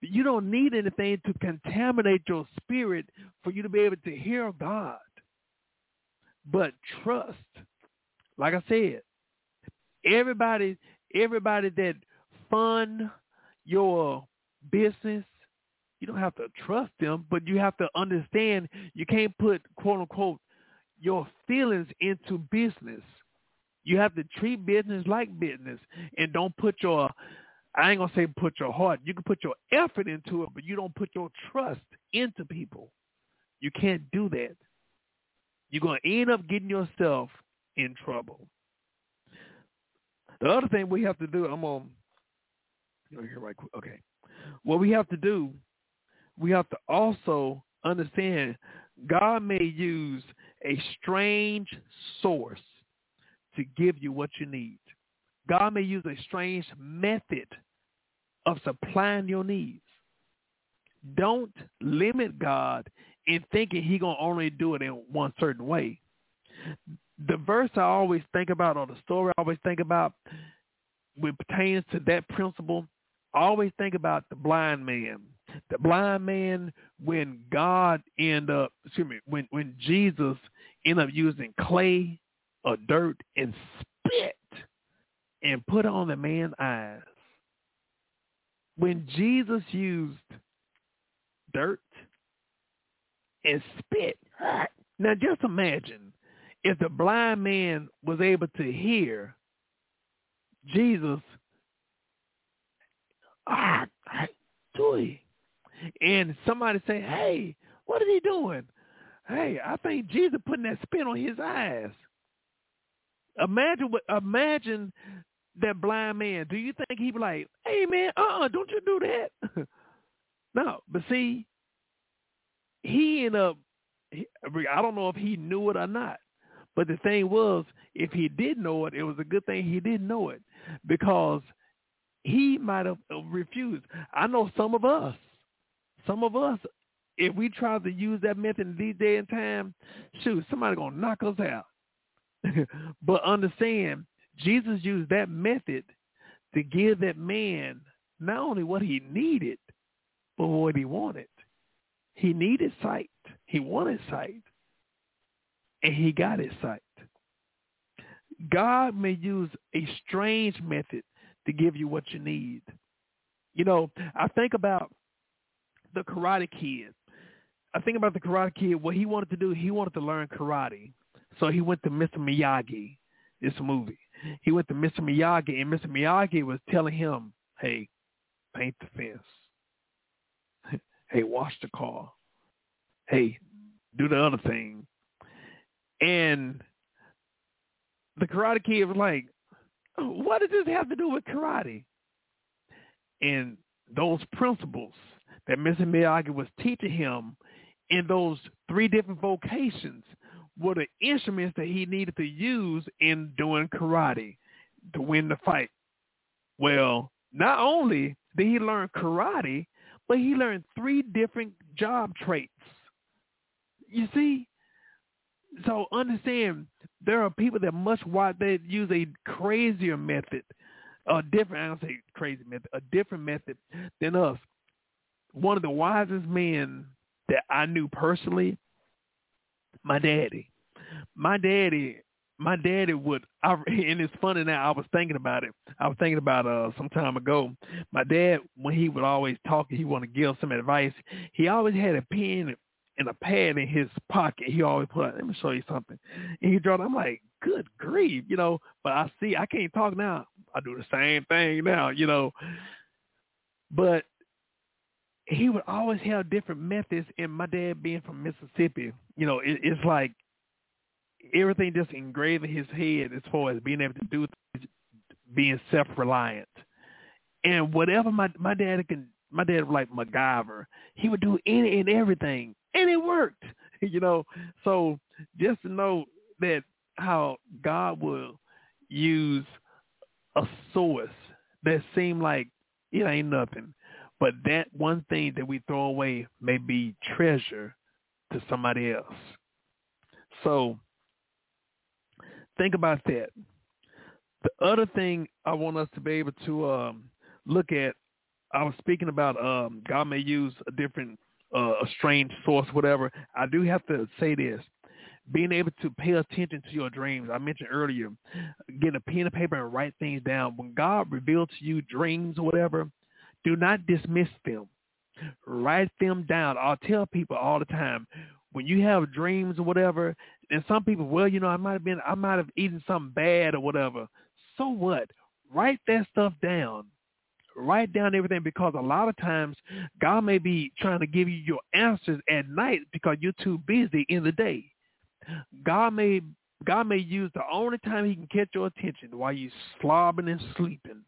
You don't need anything to contaminate your spirit for you to be able to hear God. But trust, like I said, everybody, everybody that fund your business, you don't have to trust them, but you have to understand you can't put quote unquote your feelings into business. You have to treat business like business and don't put your I ain't gonna say put your heart. You can put your effort into it, but you don't put your trust into people. You can't do that you're to end up getting yourself in trouble. The other thing we have to do, I'm on here right quick. Okay. What we have to do, we have to also understand God may use a strange source to give you what you need. God may use a strange method of supplying your needs. Don't limit God in thinking he gonna only do it in one certain way. The verse I always think about, or the story I always think about, pertains to that principle, I always think about the blind man. The blind man, when God end up, excuse me, when when Jesus end up using clay or dirt and and put on the man's eyes. When Jesus used dirt and spit. Now just imagine if the blind man was able to hear Jesus ah, doy. And somebody say, hey, what is he doing? Hey, I think Jesus putting that spit on his eyes. Imagine what imagine that blind man. Do you think he'd be like, hey man, uh uh-uh, don't you do that? no, but see, he ended up, I don't know if he knew it or not, but the thing was, if he did know it, it was a good thing he didn't know it because he might have refused. I know some of us, some of us, if we try to use that method these day and time, shoot, somebody gonna knock us out. but understand, Jesus used that method to give that man not only what he needed, but what he wanted. He needed sight. He wanted sight. And he got his sight. God may use a strange method to give you what you need. You know, I think about the Karate Kid. I think about the Karate Kid. What he wanted to do, he wanted to learn karate. So he went to Mr. Miyagi, this movie. He went to Mr. Miyagi, and Mr. Miyagi was telling him, hey, paint the fence. Hey, wash the car. Hey, do the other thing. And the Karate Kid was like, what does this have to do with karate? And those principles that Mr. Miyagi was teaching him in those three different vocations were the instruments that he needed to use in doing karate to win the fight. Well, not only did he learn karate, but he learned three different job traits. You see? So understand there are people that much why they use a crazier method, a different I don't say crazy method, a different method than us. One of the wisest men that I knew personally, my daddy. My daddy my daddy would I, and it's funny now i was thinking about it. I was thinking about uh some time ago. My dad when he would always talk he want to give some advice. He always had a pen and a pad in his pocket. He always put let me show you something. And he drawed i'm like good grief you know. But i see i can't talk now. I do the same thing now you know. But he would always have different methods and my dad being from mississippi you know it, it's like everything just engraved in his head as far as being able to do things, being self reliant. And whatever my my dad can my dad was like MacGyver. He would do any and everything. And it worked. You know. So just to know that how God will use a source that seemed like it ain't nothing. But that one thing that we throw away may be treasure to somebody else. So think about that. The other thing I want us to be able to um, look at, I was speaking about um, God may use a different, uh, a strange source, whatever. I do have to say this. Being able to pay attention to your dreams. I mentioned earlier, get a pen and paper and write things down. When God reveals to you dreams or whatever, do not dismiss them. Write them down. I'll tell people all the time, when you have dreams or whatever, and some people, well, you know, I might have been, I might have eaten something bad or whatever. So what? Write that stuff down. Write down everything because a lot of times God may be trying to give you your answers at night because you're too busy in the day. God may God may use the only time he can catch your attention while you're slobbing and sleeping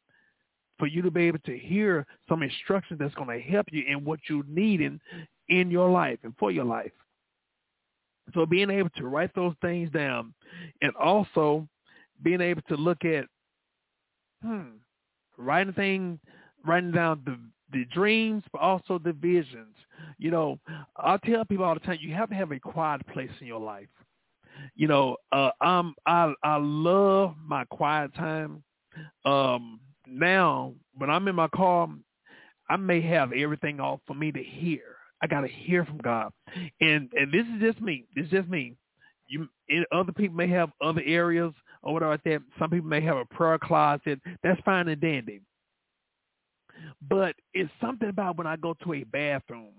for you to be able to hear some instructions that's going to help you in what you need needing in your life and for your life. So being able to write those things down and also being able to look at, hmm, writing things, writing down the, the dreams, but also the visions. You know, I tell people all the time, you have to have a quiet place in your life. You know, uh, I'm, I, I love my quiet time. Um, now, when I'm in my car, I may have everything off for me to hear I got to hear from God. And and this is just me. This is just me. You other people may have other areas or whatever like that. Some people may have a prayer closet. That's fine and dandy. But it's something about when I go to a bathroom.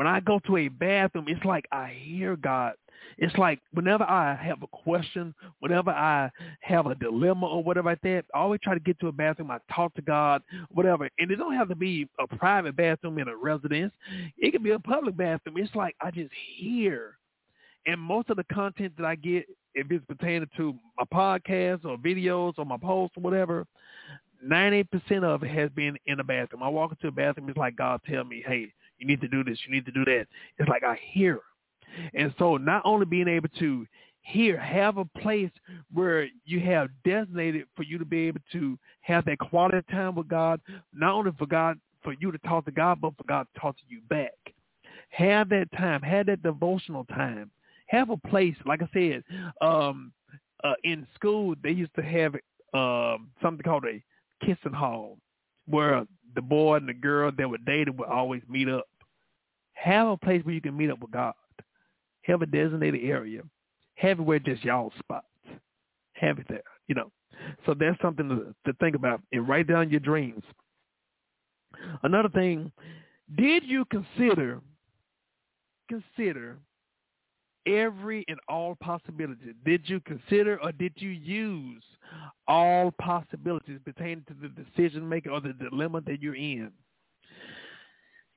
When I go to a bathroom, it's like I hear God it's like whenever I have a question, whenever I have a dilemma or whatever like that, I always try to get to a bathroom. I talk to God, whatever. And it don't have to be a private bathroom in a residence. It can be a public bathroom. It's like I just hear. And most of the content that I get, if it's pertaining to my podcast or videos or my posts or whatever, 90% of it has been in the bathroom. I walk into a bathroom, it's like God tell me, hey, you need to do this, you need to do that. It's like I hear. And so not only being able to hear, have a place where you have designated for you to be able to have that quality time with God, not only for God for you to talk to God, but for God to talk to you back. Have that time, have that devotional time. Have a place, like I said, um, uh, in school they used to have um, something called a kissing hall, where the boy and the girl that were dating would always meet up. Have a place where you can meet up with God. Have a designated area. Have it where just y'all spots. Have it there, you know. So that's something to, to think about and write down your dreams. Another thing, did you consider consider every and all possibilities? Did you consider or did you use all possibilities pertaining to the decision making or the dilemma that you're in?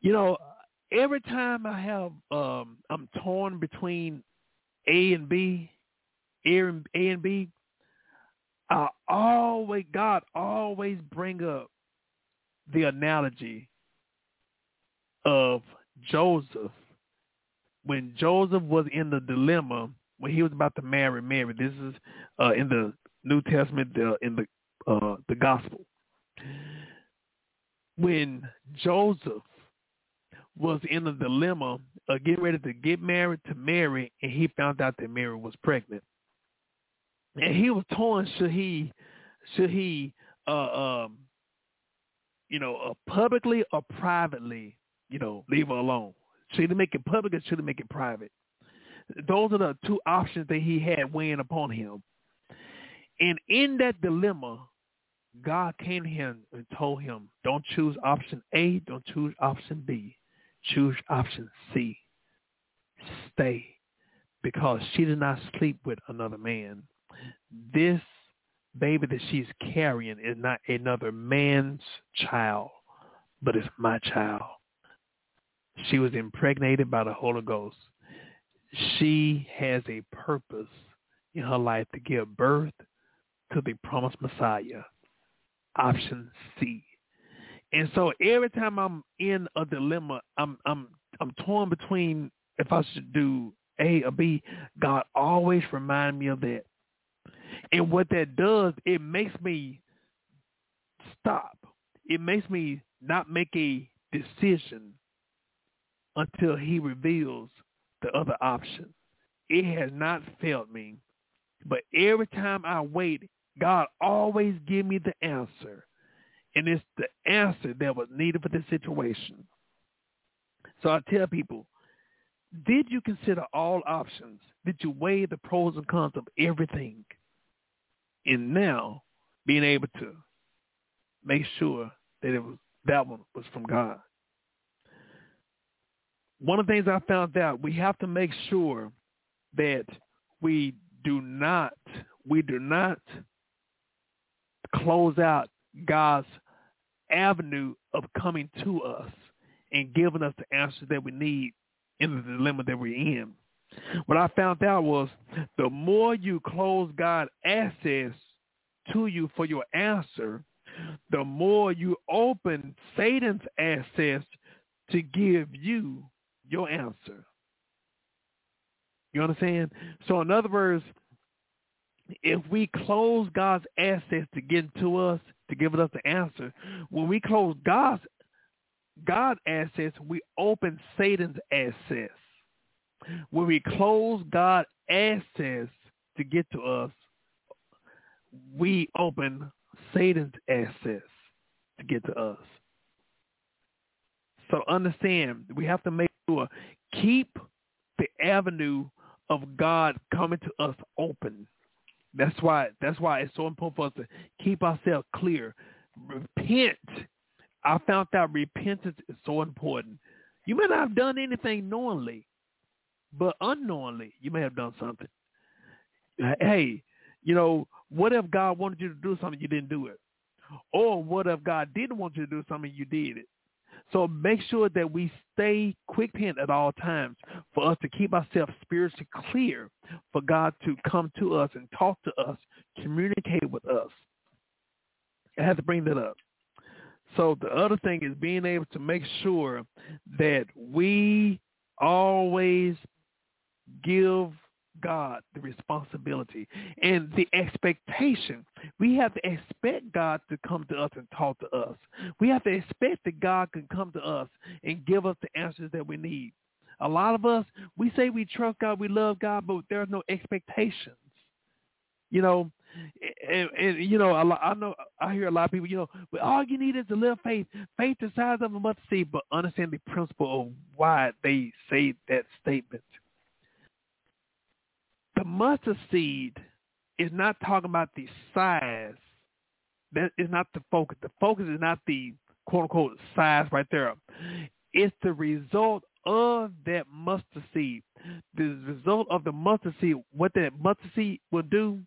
You know, every time I have um I'm torn between A and B, A and A and B, I always God always bring up the analogy of Joseph when Joseph was in the dilemma when he was about to marry Mary. This is uh, in the New Testament, in the uh, the Gospel. When Joseph was in a dilemma of getting ready to get married to Mary, and he found out that Mary was pregnant, and he was torn should he should he uh, um, you know uh, publicly or privately you know leave her alone. Should he make it public or should he make it private? Those are the two options that he had weighing upon him. And in that dilemma, God came to him and told him, don't choose option A, don't choose option B. Choose option C. Stay. Because she did not sleep with another man. This baby that she's carrying is not another man's child, but it's my child. She was impregnated by the Holy Ghost. She has a purpose in her life to give birth to the promised Messiah. Option C. And so every time I'm in a dilemma, I'm I'm I'm torn between if I should do A or B. God always remind me of that. And what that does, it makes me stop. It makes me not make a decision until he reveals the other option. It has not failed me. But every time I wait, God always give me the answer. And it's the answer that was needed for this situation. So I tell people, did you consider all options? Did you weigh the pros and cons of everything? And now being able to make sure that it was that one was from God one of the things I found out, we have to make sure that we do not, we do not close out God's avenue of coming to us and giving us the answers that we need in the dilemma that we're in. What I found out was the more you close God access to you for your answer, the more you open Satan's access to give you your answer. You understand? So in other words, if we close God's access to get to us, to give us the answer, when we close God's God access, we open Satan's access. When we close God access to get to us, we open Satan's access to get to us. So understand, we have to make sure keep the avenue of God coming to us open. That's why that's why it's so important for us to keep ourselves clear. Repent. I found out repentance is so important. You may not have done anything knowingly, but unknowingly you may have done something. Hey, you know, what if God wanted you to do something you didn't do it? Or what if God didn't want you to do something you did it? So make sure that we stay quick pen at all times for us to keep ourselves spiritually clear for God to come to us and talk to us, communicate with us. I have to bring that up. So the other thing is being able to make sure that we always give God the responsibility and the expectation. We have to expect God to come to us and talk to us. We have to expect that God can come to us and give us the answers that we need. A lot of us, we say we trust God, we love God, but there's no expectations. You know, and, and you know, I know I hear a lot of people. You know, but all you need is a little faith, faith the size of a mustard seed, but understand the principle of why they say that statement the mustard seed is not talking about the size. That is not the focus. The focus is not the quote unquote size right there. It's the result of that mustard seed. The result of the mustard seed, what that mustard seed will do,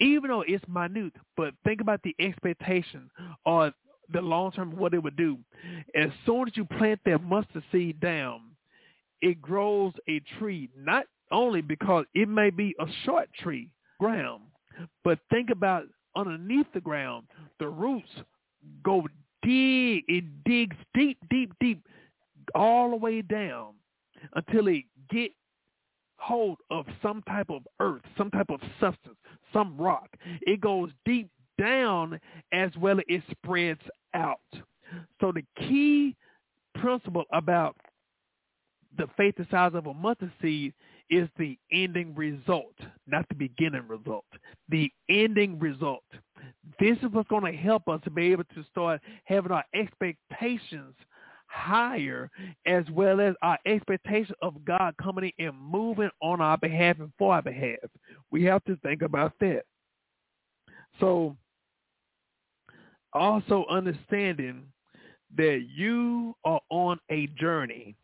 even though it's minute, but think about the expectation or the long term what it would do. As soon as you plant that mustard seed down, it grows a tree, not only because it may be a short tree ground, but think about underneath the ground, the roots go dig, it digs deep, deep, deep, all the way down until it get hold of some type of earth, some type of substance, some rock. It goes deep down as well as it spreads out. So the key principle about the faith the size of a mustard seed is the ending result, not the beginning result. The ending result. This is what's going to help us to be able to start having our expectations higher as well as our expectation of God coming in and moving on our behalf and for our behalf. We have to think about that. So also understanding that you are on a journey.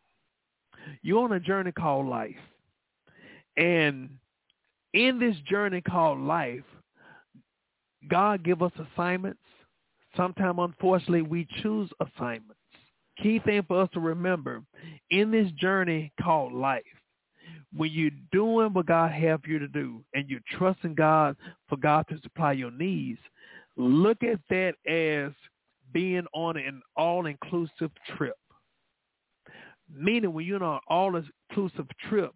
You're on a journey called life. And in this journey called life, God give us assignments. Sometimes, unfortunately, we choose assignments. Key thing for us to remember, in this journey called life, when you're doing what God have you to do and you're trusting God for God to supply your needs, look at that as being on an all-inclusive trip. Meaning when you're on an all-inclusive trip,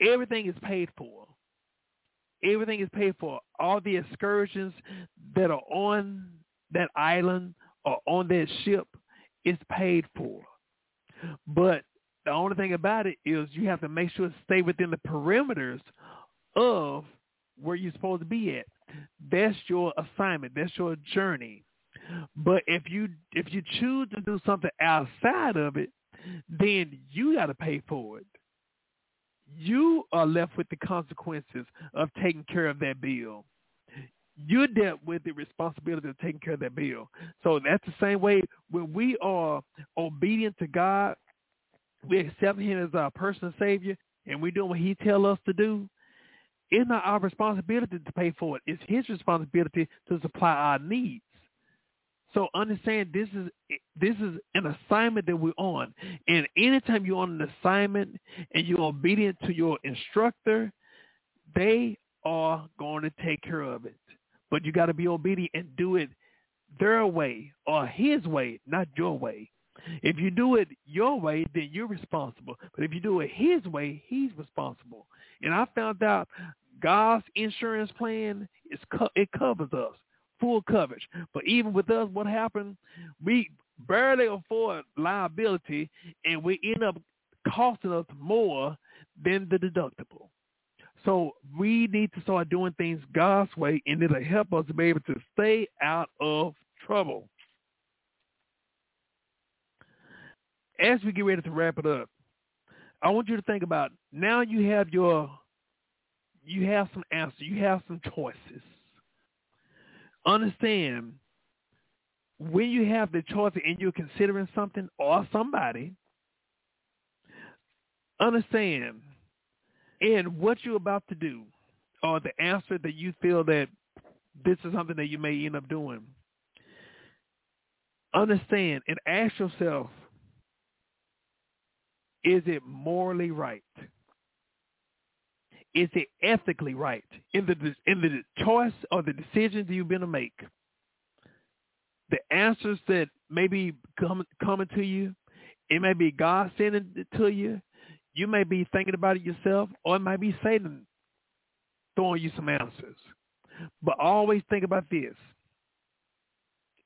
everything is paid for. Everything is paid for. All the excursions that are on that island or on that ship is paid for. But the only thing about it is you have to make sure to stay within the perimeters of where you're supposed to be at. That's your assignment. That's your journey. But if you if you choose to do something outside of it, then you got to pay for it. You are left with the consequences of taking care of that bill. You're dealt with the responsibility of taking care of that bill. So that's the same way when we are obedient to God, we accept him as our personal savior, and we do what he tell us to do. It's not our responsibility to pay for it. It's his responsibility to supply our needs. So understand this is this is an assignment that we're on. And anytime you're on an assignment and you're obedient to your instructor, they are going to take care of it. But you got to be obedient and do it their way or his way, not your way. If you do it your way, then you're responsible. But if you do it his way, he's responsible. And I found out God's insurance plan is it covers us full coverage. But even with us, what happened? We barely afford liability, and we end up costing us more than the deductible. So we need to start doing things God's way, and it'll help us to be able to stay out of trouble. As we get ready to wrap it up, I want you to think about now you have your you have some answers, you have some choices understand when you have the choice and you're considering something or somebody, understand and what you're about to do or the answer that you feel that this is something that you may end up doing. Understand and ask yourself, is it morally right? Is it ethically right in the in the choice or the decisions you're going to make? The answers that may be come, coming to you, it may be God sending it to you. You may be thinking about it yourself, or it might be Satan throwing you some answers. But always think about this.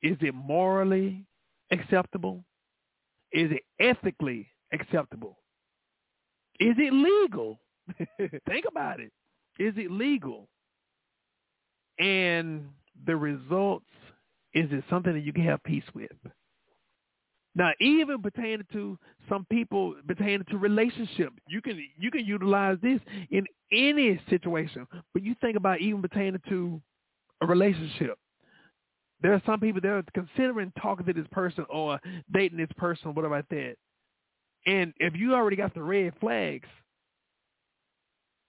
Is it morally acceptable? Is it ethically acceptable? Is it legal? Think about it. Is it legal? And the results, is it something that you can have peace with? Now, even pertaining to some people pertaining to relationship, you can you can utilize this in any situation. But you think about even pertaining to a relationship. There are some people that are considering talking to this person or dating this person whatever like that. And if you already got the red flags,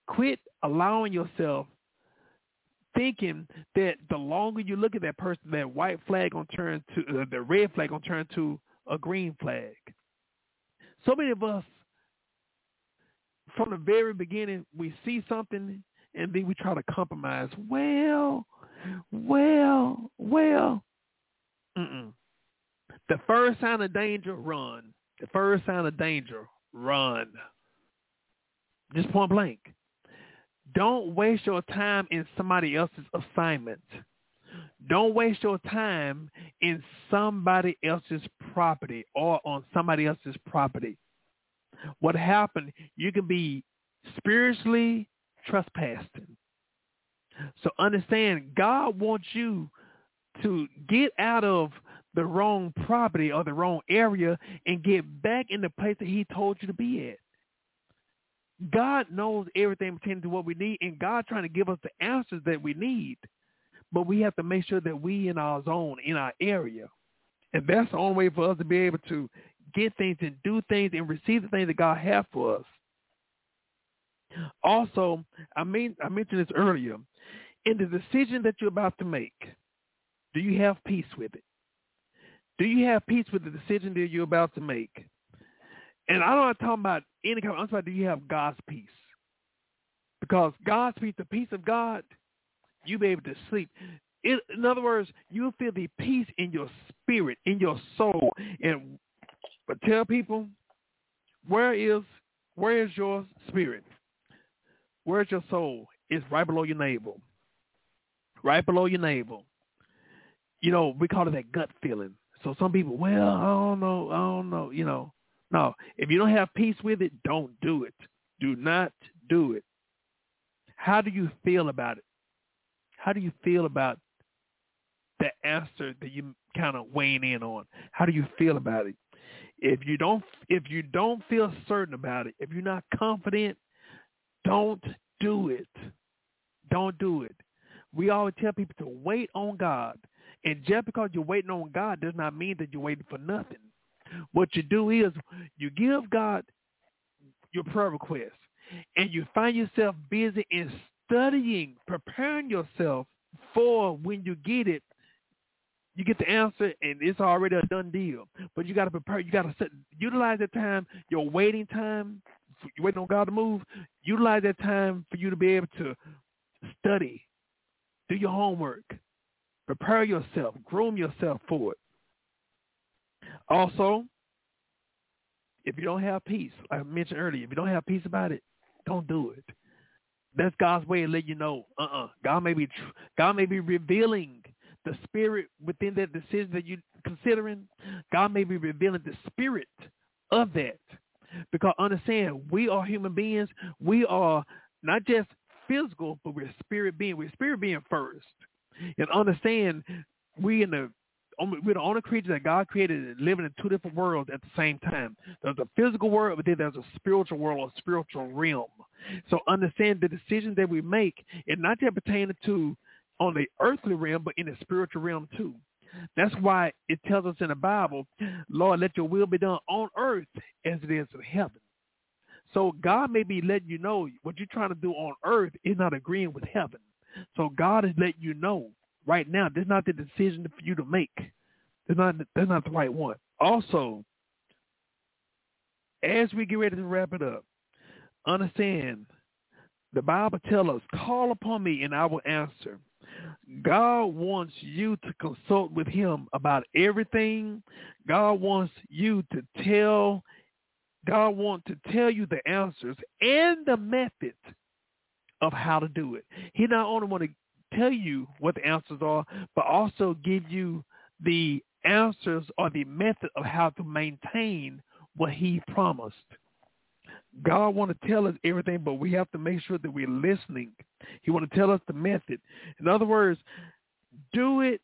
Quit allowing yourself thinking that the longer you look at that person, that white flag gonna turn to uh, the red flag gonna turn to a green flag. So many of us, from the very beginning, we see something and then we try to compromise. Well, well, well. Mm-mm. The first sign of danger, run. The first sign of danger, run. Just point blank. Don't waste your time in somebody else's assignment. Don't waste your time in somebody else's property or on somebody else's property. What happened, you can be spiritually trespassing. So understand, God wants you to get out of the wrong property or the wrong area and get back in the place that he told you to be at. God knows everything pertaining to what we need, and God trying to give us the answers that we need. But we have to make sure that we in our zone, in our area. And that's the only way for us to be able to get things and do things and receive the things that God has for us. Also, I mean I mentioned this earlier. In the decision that you're about to make, do you have peace with it? Do you have peace with the decision that you're about to make? And I'm not talking about any kind of, I'm talking about do you have God's peace? Because God's peace, the peace of God, you be able to sleep. In, in other words, you'll feel the peace in your spirit, in your soul. And but tell people, where is where is your spirit? Where's your soul? It's right below your navel. Right below your navel. You know, we call it that gut feeling. So some people, well, I don't know, I don't know, you know. No, if you don't have peace with it, don't do it. Do not do it. How do you feel about it? How do you feel about the answer that you kind of weighing in on? How do you feel about it? If you don't, if you don't feel certain about it, if you're not confident, don't do it. Don't do it. We always tell people to wait on God. And just because you're waiting on God does not mean that you're waiting for nothing. What you do is you give God your prayer request and you find yourself busy in studying, preparing yourself for when you get it, you get the answer and it's already a done deal. But you got to prepare. You got to utilize that time, your waiting time. You're waiting on God to move. Utilize that time for you to be able to study, do your homework, prepare yourself, groom yourself for it. Also, if you don't have peace, like I mentioned earlier, if you don't have peace about it, don't do it. That's God's way of letting you know. Uh-uh. God may be tr- God may be revealing the spirit within that decision that you're considering. God may be revealing the spirit of that. Because understand, we are human beings. We are not just physical, but we're spirit being. We're spirit being first. And understand, we in the we're the only creature that God created living in two different worlds at the same time. There's a physical world, but then there's a spiritual world, a spiritual realm. So understand the decisions that we make, it not just pertaining to on the earthly realm, but in the spiritual realm too. That's why it tells us in the Bible, Lord, let your will be done on earth as it is in heaven. So God may be letting you know what you're trying to do on earth is not agreeing with heaven. So God is letting you know right now, this is not the decision for you to make. That's not that's not the right one. Also, as we get ready to wrap it up, understand the Bible tells us, call upon me and I will answer. God wants you to consult with him about everything. God wants you to tell God wants to tell you the answers and the method of how to do it. He not only want to tell you what the answers are, but also give you the answers or the method of how to maintain what he promised. God want to tell us everything, but we have to make sure that we're listening. He want to tell us the method. In other words, do it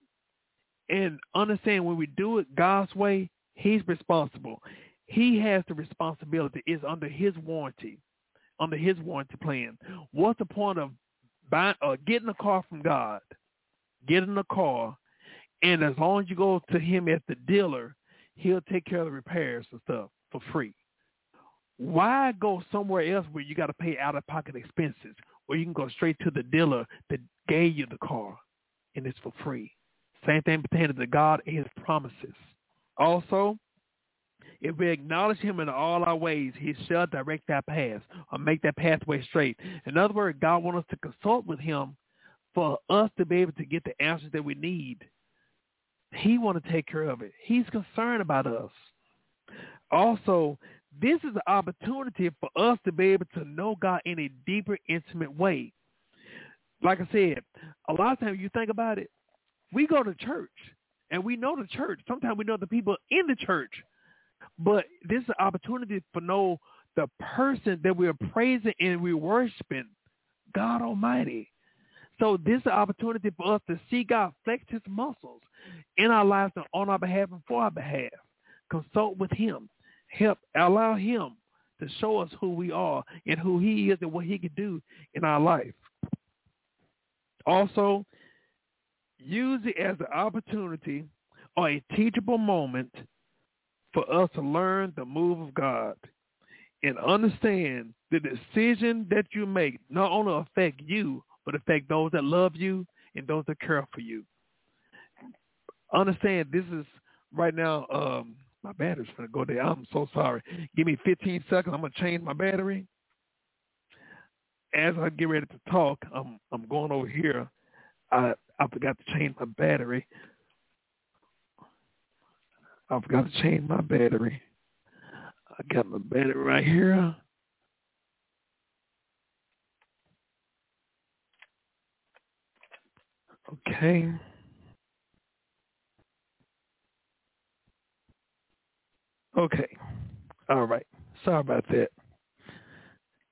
and understand when we do it God's way, he's responsible. He has the responsibility. It's under his warranty, under his warranty plan. What's the point of buying or uh, getting a car from God, getting a car, and as long as you go to him at the dealer, he'll take care of the repairs and stuff for free. Why go somewhere else where you got to pay out-of-pocket expenses, or you can go straight to the dealer that gave you the car, and it's for free? Same thing pertaining to God and his promises. Also, if we acknowledge him in all our ways, he shall direct our paths or make that pathway straight. In other words, God wants us to consult with him for us to be able to get the answers that we need. He want to take care of it. He's concerned about us. Also, this is an opportunity for us to be able to know God in a deeper, intimate way. Like I said, a lot of times you think about it, we go to church and we know the church. Sometimes we know the people in the church, but this is an opportunity for know the person that we're praising and we're worshiping, God Almighty. So this is an opportunity for us to see God flex his muscles in our lives and on our behalf and for our behalf. Consult with him. Help allow him to show us who we are and who he is and what he can do in our life. Also, use it as an opportunity or a teachable moment for us to learn the move of God and understand the decision that you make not only affect you, but affect those that love you and those that care for you. Understand this is right now, um, my battery's going to go there. I'm so sorry. Give me 15 seconds. I'm going to change my battery. As I get ready to talk, I'm, I'm going over here. I, I forgot to change my battery. I forgot to change my battery. I got my battery right here. Okay. Okay. All right. Sorry about that.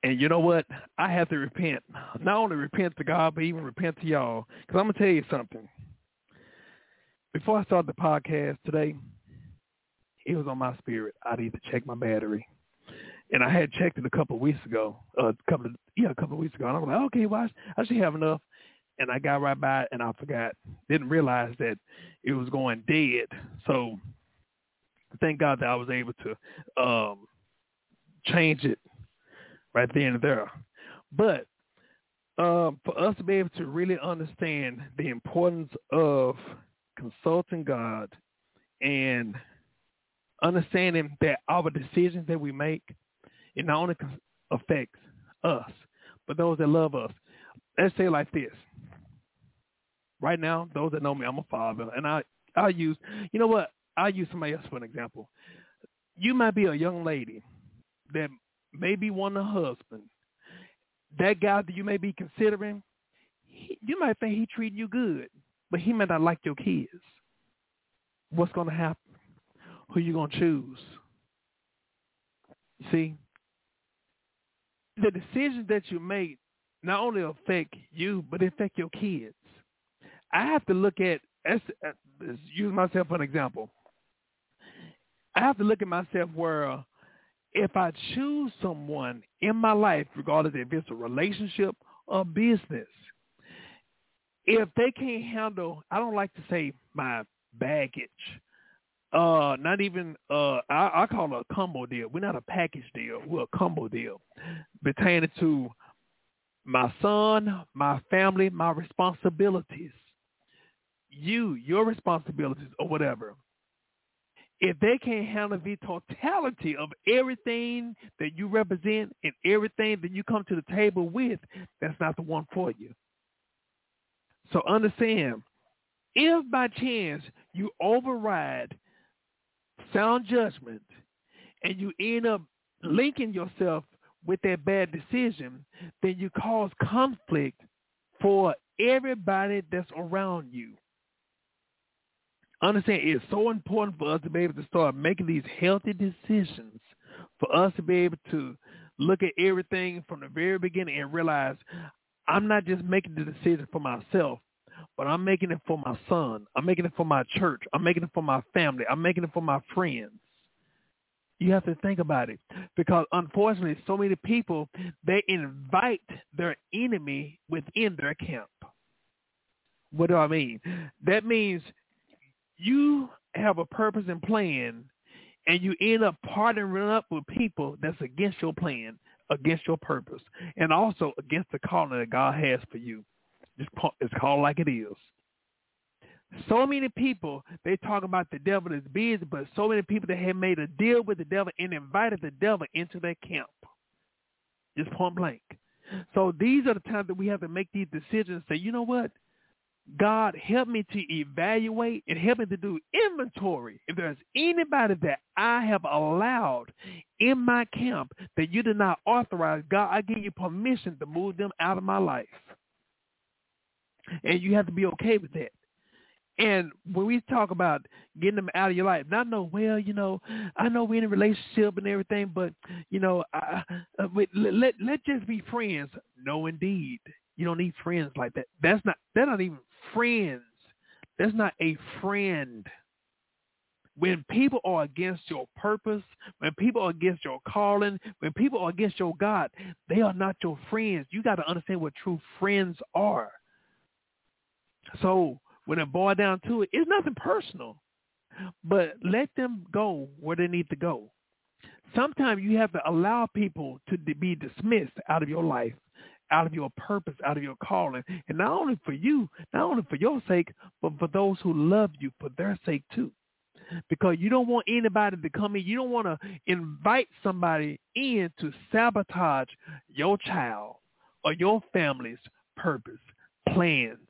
And you know what? I have to repent. Not only repent to God, but even repent to y'all. Because I'm going to tell you something. Before I start the podcast today, it was on my spirit. I need to check my battery. And I had checked it a couple of weeks ago, uh, a couple of, yeah, a couple of weeks ago. And I was like, okay, well, I should have enough and I got right by it and I forgot. Didn't realize that it was going dead. So thank God that I was able to um change it right then and there. But um, for us to be able to really understand the importance of consulting God and understanding that our decisions that we make, it not only affects us, but those that love us. Let's say like this right now, those that know me, I'm a father, and I I use you know what I use somebody else for an example. You might be a young lady that maybe want a husband. That guy that you may be considering, he, you might think he treating you good, but he may not like your kids. What's going to happen? Who you going to choose? See, the decisions that you make not only affect you, but affect your kids. I have to look at, use myself for an example. I have to look at myself where if I choose someone in my life, regardless if it's a relationship or business, if they can't handle, I don't like to say my baggage. Uh, not even uh, I, I call it a combo deal. We're not a package deal. We're a combo deal, pertaining to my son, my family, my responsibilities you, your responsibilities or whatever, if they can't handle the totality of everything that you represent and everything that you come to the table with, that's not the one for you. So understand, if by chance you override sound judgment and you end up linking yourself with that bad decision, then you cause conflict for everybody that's around you. Understand it's so important for us to be able to start making these healthy decisions, for us to be able to look at everything from the very beginning and realize I'm not just making the decision for myself, but I'm making it for my son. I'm making it for my church. I'm making it for my family. I'm making it for my friends. You have to think about it because unfortunately so many people, they invite their enemy within their camp. What do I mean? That means you have a purpose and plan and you end up partnering up with people that's against your plan, against your purpose, and also against the calling that God has for you. It's called like it is. So many people, they talk about the devil is busy, but so many people that have made a deal with the devil and invited the devil into their camp. Just point blank. So these are the times that we have to make these decisions. Say, you know what? God, help me to evaluate and help me to do inventory. If there's anybody that I have allowed in my camp that you did not authorize, God, I give you permission to move them out of my life. And you have to be okay with that. And when we talk about getting them out of your life, not know, well, you know, I know we're in a relationship and everything, but you know, I, uh, let, let let just be friends. No, indeed, you don't need friends like that. That's not. They're not even friends. That's not a friend. When people are against your purpose, when people are against your calling, when people are against your God, they are not your friends. You got to understand what true friends are. So when it boils down to it, it's nothing personal. But let them go where they need to go. Sometimes you have to allow people to be dismissed out of your life, out of your purpose, out of your calling. And not only for you, not only for your sake, but for those who love you for their sake too. Because you don't want anybody to come in. You don't want to invite somebody in to sabotage your child or your family's purpose, plans,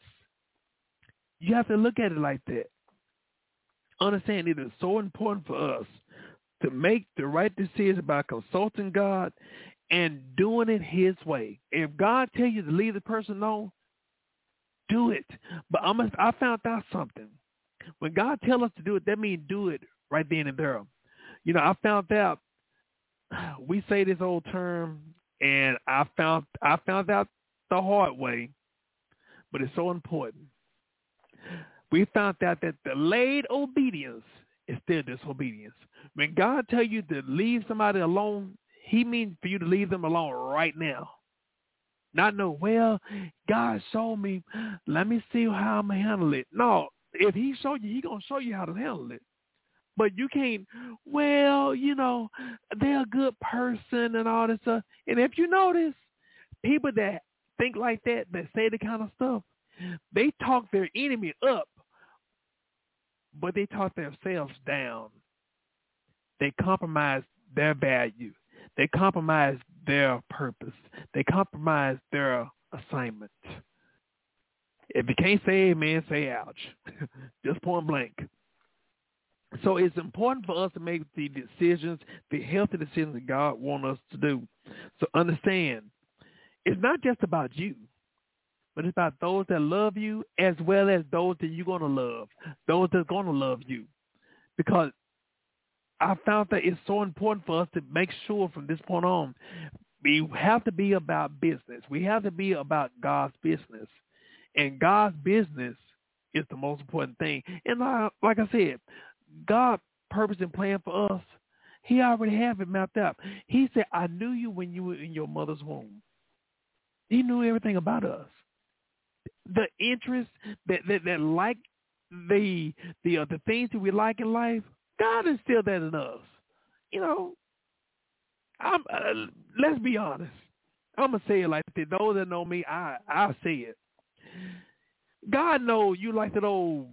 you have to look at it like that. Understand it is so important for us to make the right decision by consulting God and doing it his way. If God tell you to leave the person alone, do it. But I, must, I found out something. When God tell us to do it, that means do it right then and there. You know, I found out we say this old term and I found I found out the hard way, but it's so important we found out that delayed obedience is still disobedience. When God tell you to leave somebody alone, he means for you to leave them alone right now. Not know, well, God showed me, let me see how I'm going to handle it. No, if he showed you, he going to show you how to handle it. But you can't, well, you know, they're a good person and all this stuff. And if you notice, people that think like that, that say the kind of stuff, they talk their enemy up but they talk themselves down. They compromise their value. They compromise their purpose. They compromise their assignment. If you can't say amen, say ouch. Just point blank. So it's important for us to make the decisions, the healthy decisions that God wants us to do. So understand, it's not just about you but it's about those that love you as well as those that you're going to love, those that are going to love you. Because I found that it's so important for us to make sure from this point on, we have to be about business. We have to be about God's business. And God's business is the most important thing. And like I said, God's purpose and plan for us, he already have it mapped out. He said, I knew you when you were in your mother's womb. He knew everything about us the interest that that, that like the the uh, the things that we like in life, God is still that in us. You know, I'm. Uh, let's be honest. I'm gonna say it like this. Those that know me, I I say it. God knows you like that old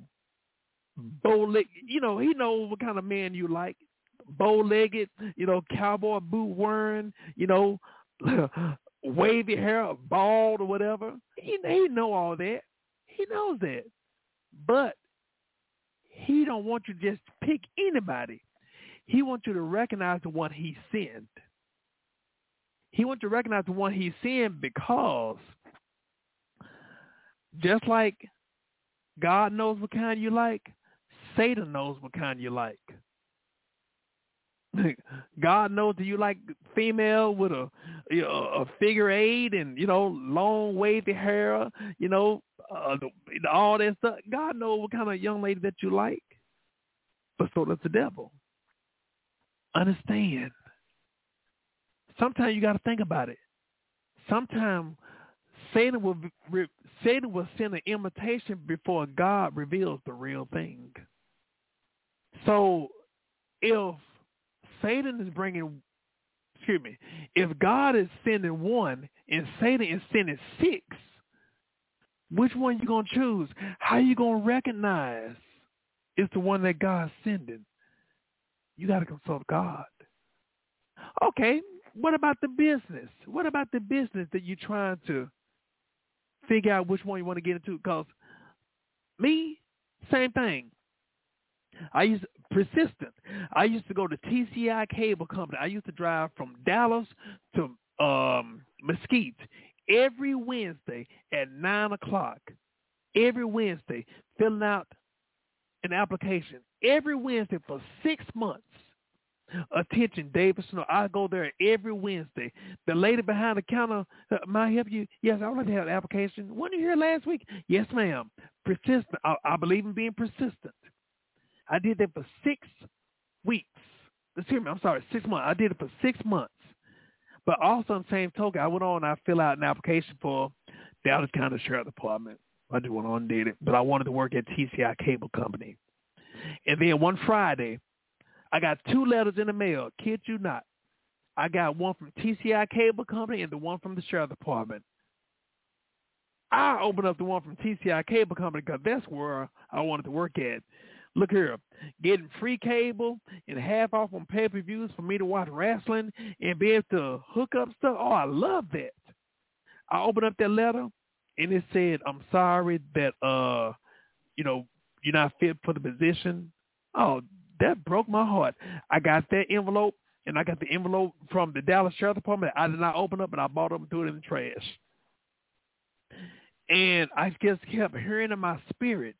bow leg. You know, He knows what kind of man you like. Bow legged, you know, cowboy boot wearing, you know, wavy hair, bald or whatever. He he know all that. He knows that. But he don't want you to just pick anybody. He wants you to recognize the one he sent. He wants you to recognize the one he sent because just like God knows what kind you like, Satan knows what kind you like. God knows that you like female with a you know, a figure eight and you know long wavy hair, you know uh, all that stuff. God knows what kind of young lady that you like, but so does the devil. Understand. Sometimes you got to think about it. Sometimes Satan will Satan will send an invitation before God reveals the real thing. So if Satan is bringing, excuse me, if God is sending one and Satan is sending six, which one you gonna choose? How you gonna recognize it's the one that God's sending? You got to consult God. Okay, what about the business? What about the business that you're trying to figure out which one you want to get into? Because Me, same thing. I used persistent. I used to go to TCI Cable Company. I used to drive from Dallas to um, Mesquite every Wednesday at nine o'clock. Every Wednesday, filling out an application every Wednesday for six months. Attention, David Snow. I go there every Wednesday. The lady behind the counter, uh, might help you? Yes, I like to have an application. When you here last week? Yes, ma'am. Persistent. I, I believe in being persistent. I did that for six weeks. Excuse me, I'm sorry, six months. I did it for six months. But also in the same token, I went on and I filled out an application for Dallas County Sheriff Department. I just went on and did it. But I wanted to work at TCI Cable Company. And then one Friday, I got two letters in the mail. Kid you not. I got one from TCI Cable Company and the one from the Sheriff Department. I opened up the one from TCI Cable Company because that's where I wanted to work at. Look here, getting free cable and half off on pay-per-views for me to watch wrestling and be able to hook up stuff. Oh, I love that. I opened up that letter and it said, "I'm sorry that uh, you know, you're not fit for the position." Oh, that broke my heart. I got that envelope and I got the envelope from the Dallas Sheriff Department. I did not open up, and I bought them and threw it in the trash. And I just kept hearing in my spirit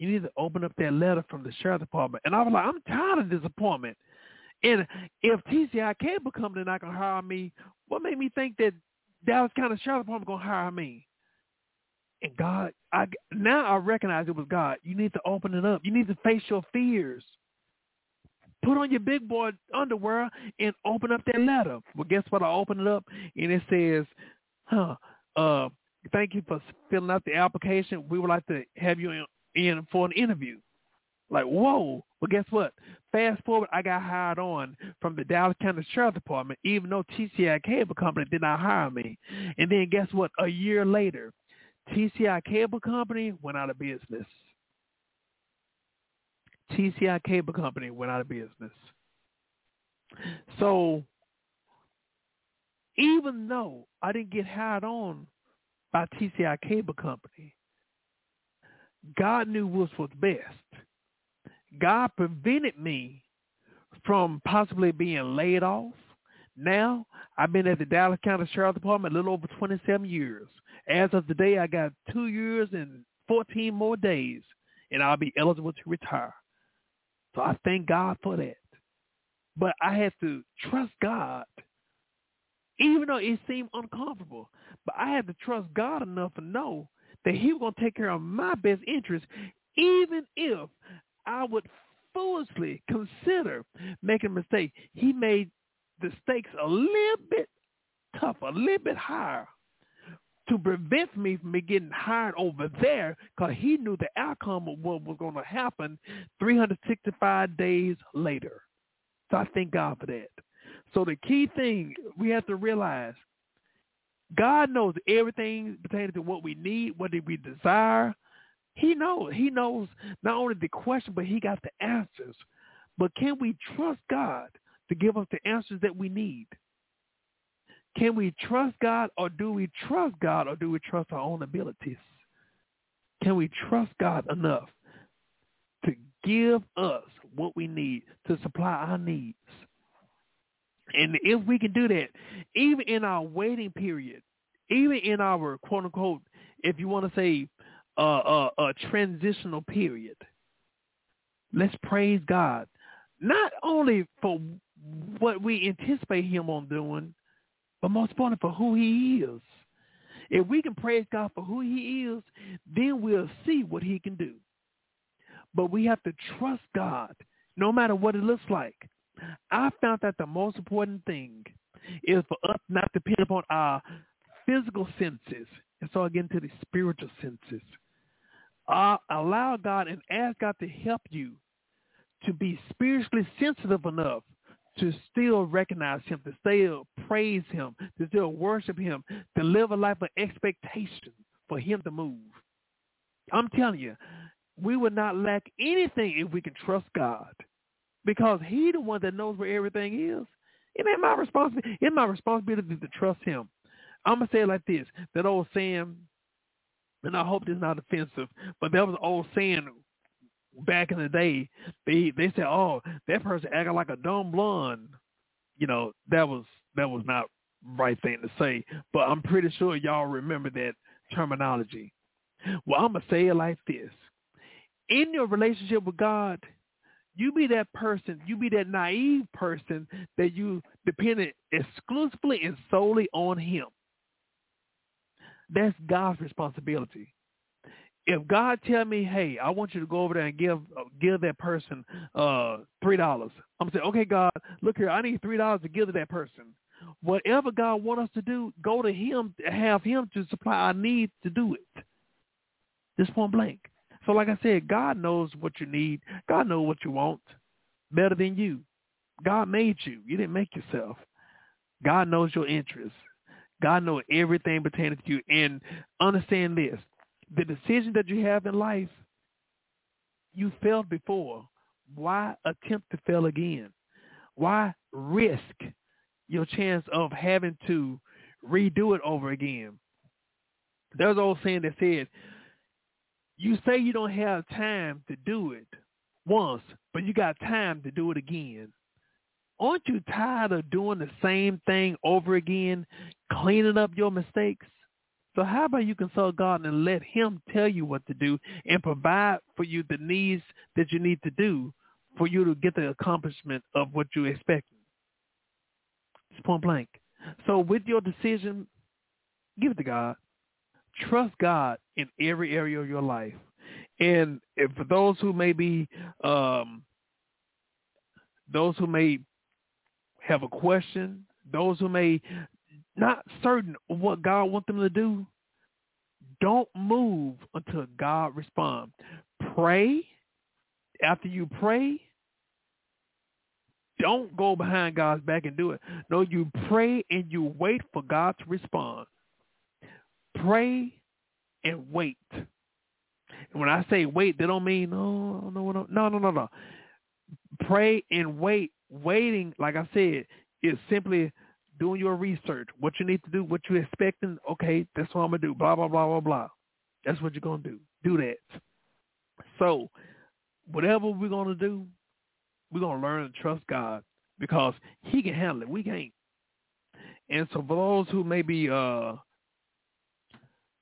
you need to open up that letter from the sheriff department. And I was like, I'm tired of disappointment. And if TCI Cable Company not gonna hire me, what made me think that Dallas County Sheriff Department was gonna hire me? And God, I now I recognize it was God. You need to open it up. You need to face your fears. Put on your big boy underwear and open up that letter. Well, guess what? I open it up and it says, "Huh, uh, thank you for filling out the application. We would like to have you in for an interview. Like, whoa. Well, guess what? Fast forward, I got hired on from the Dallas County Sheriff Department, even though TCI Cable Company did not hire me. And then guess what? A year later, TCI Cable Company went out of business. TCI Cable Company went out of business. So even though I didn't get hired on by TCI Cable Company, God knew what was best. God prevented me from possibly being laid off. Now, I've been at the Dallas County Sheriff Department a little over 27 years. As of today, I got two years and 14 more days, and I'll be eligible to retire. So I thank God for that. But I had to trust God, even though it seemed uncomfortable. But I had to trust God enough to know that he was going to take care of my best interest, even if I would foolishly consider making a mistake. He made the stakes a little bit tougher, a little bit higher to prevent me from getting hired over there because he knew the outcome of what was going to happen 365 days later. So I thank God for that. So the key thing we have to realize God knows everything pertaining to what we need, what we desire. He knows. He knows not only the question, but he got the answers. But can we trust God to give us the answers that we need? Can we trust God or do we trust God or do we trust our own abilities? Can we trust God enough to give us what we need to supply our needs? And if we can do that, even in our waiting period, even in our quote unquote, if you want to say uh, uh, a transitional period, let's praise God. Not only for what we anticipate him on doing, but most importantly for who he is. If we can praise God for who he is, then we'll see what he can do. But we have to trust God no matter what it looks like. I found that the most important thing is for us not to depend upon our physical senses and so again to the spiritual senses. Uh, allow God and ask God to help you to be spiritually sensitive enough to still recognize him, to still praise him, to still worship him, to live a life of expectation for him to move. I'm telling you, we would not lack anything if we can trust God because he the one that knows where everything is. It ain't my responsibility. It's my responsibility to trust him. I'm gonna say it like this: that old saying, and I hope this is not offensive, but there was an old saying back in the day. They they said, "Oh, that person acting like a dumb blonde." You know, that was that was not right thing to say, but I'm pretty sure y'all remember that terminology. Well, I'm gonna say it like this: in your relationship with God, you be that person, you be that naive person that you dependent exclusively and solely on Him. That's God's responsibility. If God tell me, "Hey, I want you to go over there and give uh, give that person uh three dollars," I'm gonna say, "Okay, God, look here, I need three dollars to give to that person." Whatever God want us to do, go to Him, have Him to supply our needs to do it. Just point blank. So, like I said, God knows what you need. God knows what you want better than you. God made you. You didn't make yourself. God knows your interests. God knows everything pertaining to you. And understand this. The decision that you have in life, you failed before. Why attempt to fail again? Why risk your chance of having to redo it over again? There's an old saying that said, you say you don't have time to do it once, but you got time to do it again aren't you tired of doing the same thing over again, cleaning up your mistakes? So how about you consult God and let him tell you what to do and provide for you the needs that you need to do for you to get the accomplishment of what you're expecting? It's point blank. So with your decision, give it to God. Trust God in every area of your life. And for those who may be, um, those who may have a question, those who may not certain what God wants them to do, don't move until God responds. Pray. After you pray, don't go behind God's back and do it. No, you pray and you wait for God to respond. Pray and wait. And when I say wait, they don't mean no, no, no, no, no, no, no. Pray and wait waiting, like I said, is simply doing your research. What you need to do, what you're expecting. Okay, that's what I'm gonna do. Blah blah blah blah blah. That's what you're gonna do. Do that. So, whatever we're gonna do, we're gonna learn to trust God because He can handle it. We can't. And so, for those who maybe uh,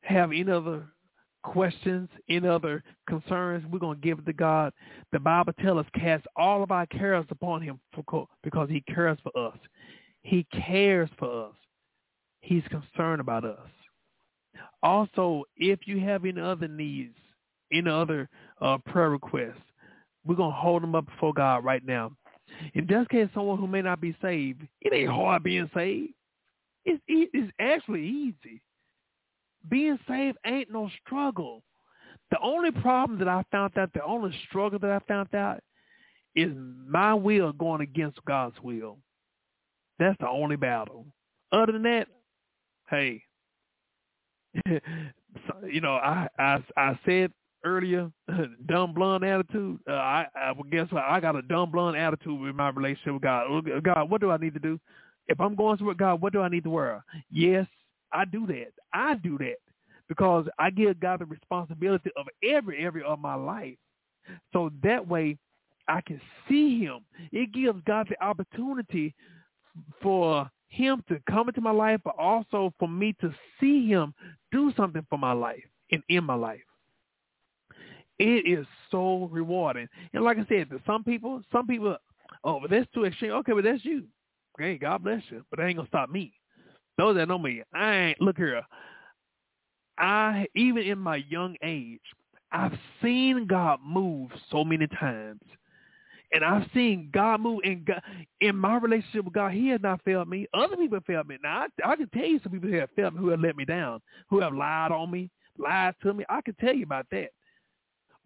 have any other questions, any other concerns, we're going to give it to God. The Bible tells us cast all of our cares upon him because he cares for us. He cares for us. He's concerned about us. Also, if you have any other needs, any other uh, prayer requests, we're going to hold them up before God right now. In just case someone who may not be saved, it ain't hard being saved. It's, it's actually easy being saved ain't no struggle. The only problem that I found out, the only struggle that I found out is my will going against God's will. That's the only battle. Other than that, hey, you know, I I I said earlier, dumb blonde attitude. Uh, I I guess what? I got a dumb blonde attitude with my relationship with God. God, what do I need to do? If I'm going to with God, what do I need to wear? Yes, I do that. I do that because I give God the responsibility of every area of my life. So that way I can see him. It gives God the opportunity for him to come into my life, but also for me to see him do something for my life and in my life. It is so rewarding. And like I said, to some people, some people, oh, but that's too extreme. Okay, but that's you. Okay, God bless you. But that ain't gonna stop me. Those that know me, I ain't look here. I even in my young age, I've seen God move so many times. And I've seen God move in God, in my relationship with God. He has not failed me. Other people have failed me. Now I, I can tell you some people who have failed me, who have let me down, who have lied on me, lied to me. I can tell you about that.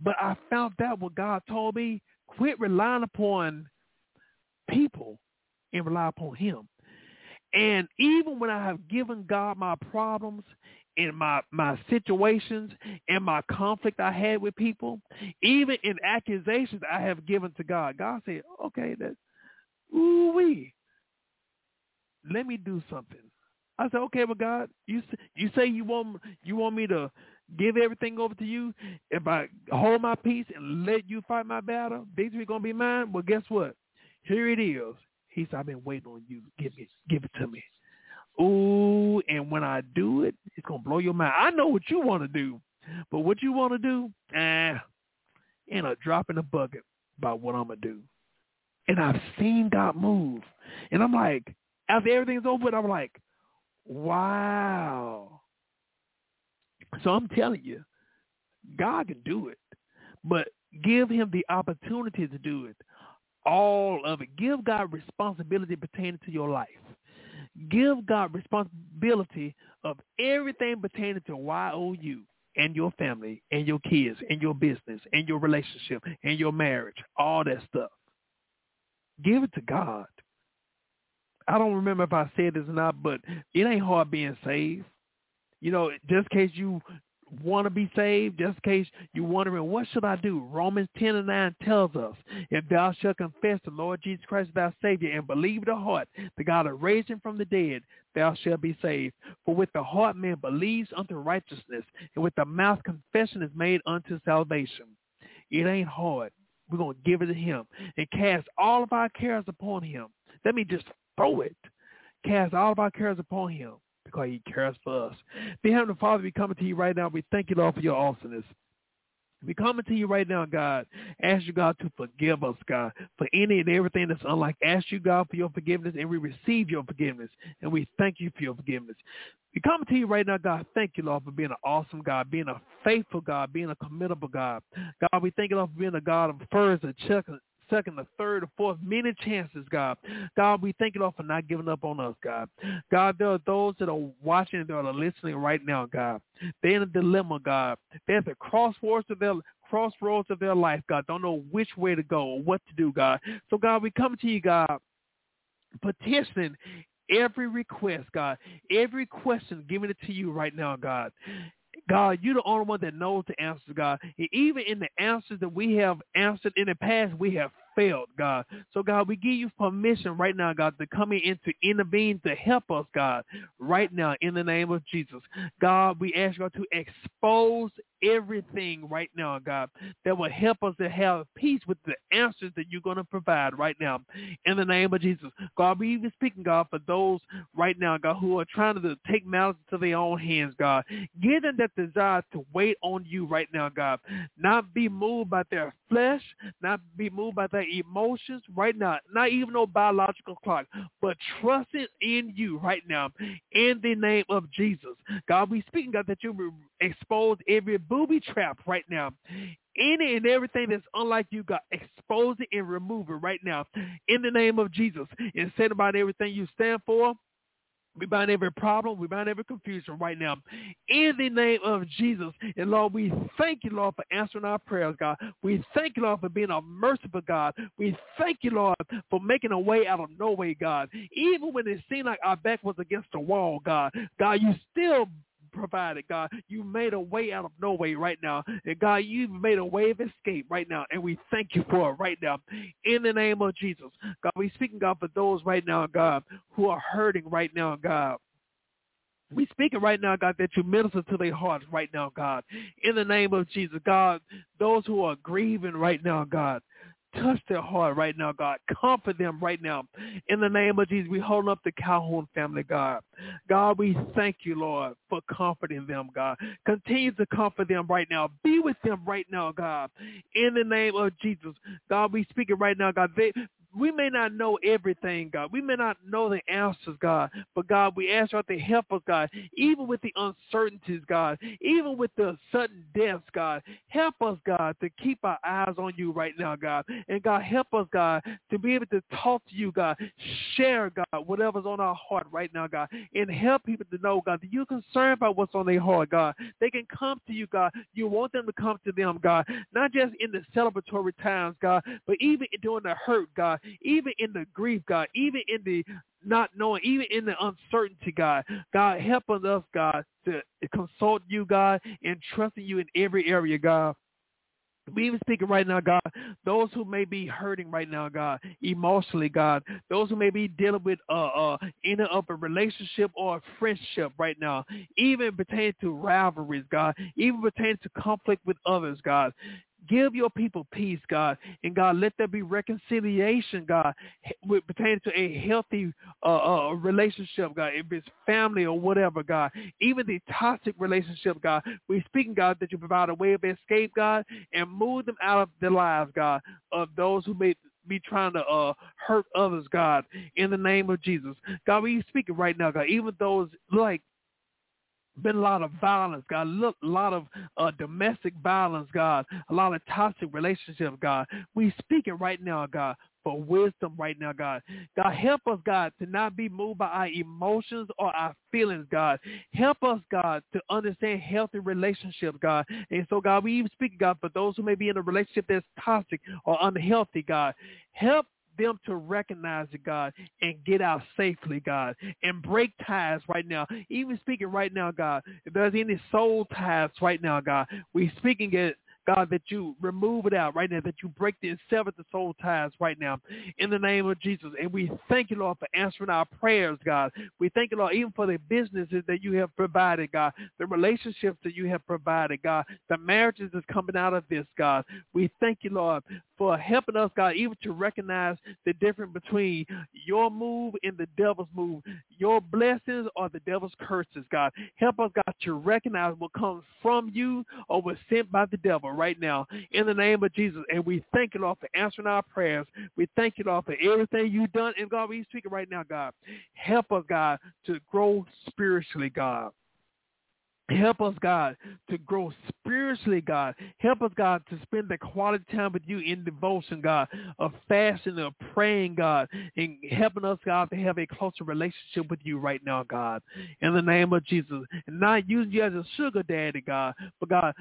But I found out what God told me: quit relying upon people and rely upon Him. And even when I have given God my problems in my my situations and my conflict I had with people, even in accusations I have given to God, God said, "Okay, that, ooh wee, let me do something." I said, "Okay, but God, you you say you want you want me to give everything over to you, if I hold my peace and let you fight my battle, victory gonna be mine. Well, guess what? Here it is. He said, I've been waiting on you. Give me, give it to me. Ooh, and when I do it, it's gonna blow your mind. I know what you want to do, but what you want to do, eh, ain't a drop in the bucket about what I'm gonna do. And I've seen God move, and I'm like, after everything's over, I'm like, wow. So I'm telling you, God can do it, but give him the opportunity to do it. All of it. Give God responsibility pertaining to your life. Give God responsibility of everything pertaining to YOU and your family and your kids and your business and your relationship and your marriage, all that stuff. Give it to God. I don't remember if I said this or not, but it ain't hard being saved. You know, just in case you want to be saved, just in case you're wondering, what should I do? Romans 10 and 9 tells us, if thou shalt confess the Lord Jesus Christ as thy Savior and believe the heart that God has raised him from the dead, thou shalt be saved. For with the heart man believes unto righteousness, and with the mouth confession is made unto salvation. It ain't hard. We're going to give it to him and cast all of our cares upon him. Let me just throw it. Cast all of our cares upon him because he cares for us. Dear Heavenly Father, we coming to you right now. We thank you, Lord, for your awesomeness. We coming to you right now, God. Ask you, God, to forgive us, God, for any and everything that's unlike. Ask you, God, for your forgiveness, and we receive your forgiveness, and we thank you for your forgiveness. We come to you right now, God. Thank you, Lord, for being an awesome God, being a faithful God, being a committable God. God, we thank you, Lord, for being a God of first and second, the third, the fourth, many chances, God. God, we thank you, Lord, for not giving up on us, God. God, there are those that are watching, that are listening right now, God. They're in a dilemma, God. They're at the crossroads of their crossroads of their life, God. Don't know which way to go or what to do, God. So, God, we come to you, God, petitioning every request, God, every question, giving it to you right now, God. God, you're the only one that knows the answers, God. And even in the answers that we have answered in the past, we have failed, God. So, God, we give you permission right now, God, to come in to intervene to help us, God, right now in the name of Jesus. God, we ask God to expose everything right now, God, that will help us to have peace with the answers that you're going to provide right now in the name of Jesus. God, we even speaking, God, for those right now, God, who are trying to take matters into their own hands, God. Give them that desire to wait on you right now, God. Not be moved by their flesh, not be moved by their emotions right now, not even no biological clock, but trusting in you right now in the name of Jesus. God, we speaking, God, that you expose every booby trap right now. Any and everything that's unlike you, God, expose it and remove it right now in the name of Jesus. And say about everything you stand for, we bind every problem. We bind every confusion right now. In the name of Jesus. And Lord, we thank you, Lord, for answering our prayers, God. We thank you, Lord, for being a merciful God. We thank you, Lord, for making a way out of no way, God. Even when it seemed like our back was against the wall, God. God, you still provided, God. You made a way out of no way right now. And God, you've made a way of escape right now. And we thank you for it right now. In the name of Jesus. God, we speaking, God, for those right now, God, who are hurting right now, God. We speaking right now, God, that you minister to their hearts right now, God. In the name of Jesus, God, those who are grieving right now, God, Touch their heart right now, God. Comfort them right now. In the name of Jesus, we hold up the Calhoun family, God. God, we thank you, Lord, for comforting them, God. Continue to comfort them right now. Be with them right now, God. In the name of Jesus. God, we speak it right now, God. They, we may not know everything, God. We may not know the answers, God. But God, we ask you to help us, God, even with the uncertainties, God, even with the sudden deaths, God. Help us, God, to keep our eyes on you right now, God. And God, help us, God, to be able to talk to you, God. Share, God, whatever's on our heart right now, God. And help people to know, God, that you're concerned about what's on their heart, God. They can come to you, God. You want them to come to them, God. Not just in the celebratory times, God, but even during the hurt, God even in the grief, God, even in the not knowing, even in the uncertainty, God. God, help us, God, to consult you, God, and trusting you in every area, God. We even speaking right now, God, those who may be hurting right now, God, emotionally, God, those who may be dealing with uh, uh, in of a relationship or a friendship right now, even pertaining to rivalries, God, even pertaining to conflict with others, God. Give your people peace, God. And God, let there be reconciliation, God, with, pertaining to a healthy uh, uh, relationship, God, if it's family or whatever, God. Even the toxic relationship, God. We're speaking, God, that you provide a way of escape, God, and move them out of their lives, God, of those who may be trying to uh, hurt others, God, in the name of Jesus. God, we speaking right now, God, even those like been a lot of violence, God. Look, a lot of uh, domestic violence, God. A lot of toxic relationships, God. We speaking right now, God, for wisdom right now, God. God, help us, God, to not be moved by our emotions or our feelings, God. Help us, God, to understand healthy relationships, God. And so, God, we even speak, God, for those who may be in a relationship that's toxic or unhealthy, God. Help them to recognize it, God, and get out safely, God, and break ties right now. Even speaking right now, God, if there's any soul ties right now, God, we speaking it God, that you remove it out right now, that you break the and sever the soul ties right now in the name of Jesus. And we thank you, Lord, for answering our prayers, God. We thank you, Lord, even for the businesses that you have provided, God, the relationships that you have provided, God, the marriages that's coming out of this, God. We thank you, Lord, for helping us, God, even to recognize the difference between your move and the devil's move, your blessings or the devil's curses, God. Help us, God, to recognize what comes from you or was sent by the devil right now in the name of Jesus. And we thank you, Lord, for answering our prayers. We thank you, Lord, for everything you've done. And God, we speak right now, God. Help us, God, to grow spiritually, God. Help us, God, to grow spiritually, God. Help us, God, to spend the quality time with you in devotion, God, of fasting, of praying, God, and helping us, God, to have a closer relationship with you right now, God, in the name of Jesus. And not using you as a sugar daddy, God, but God,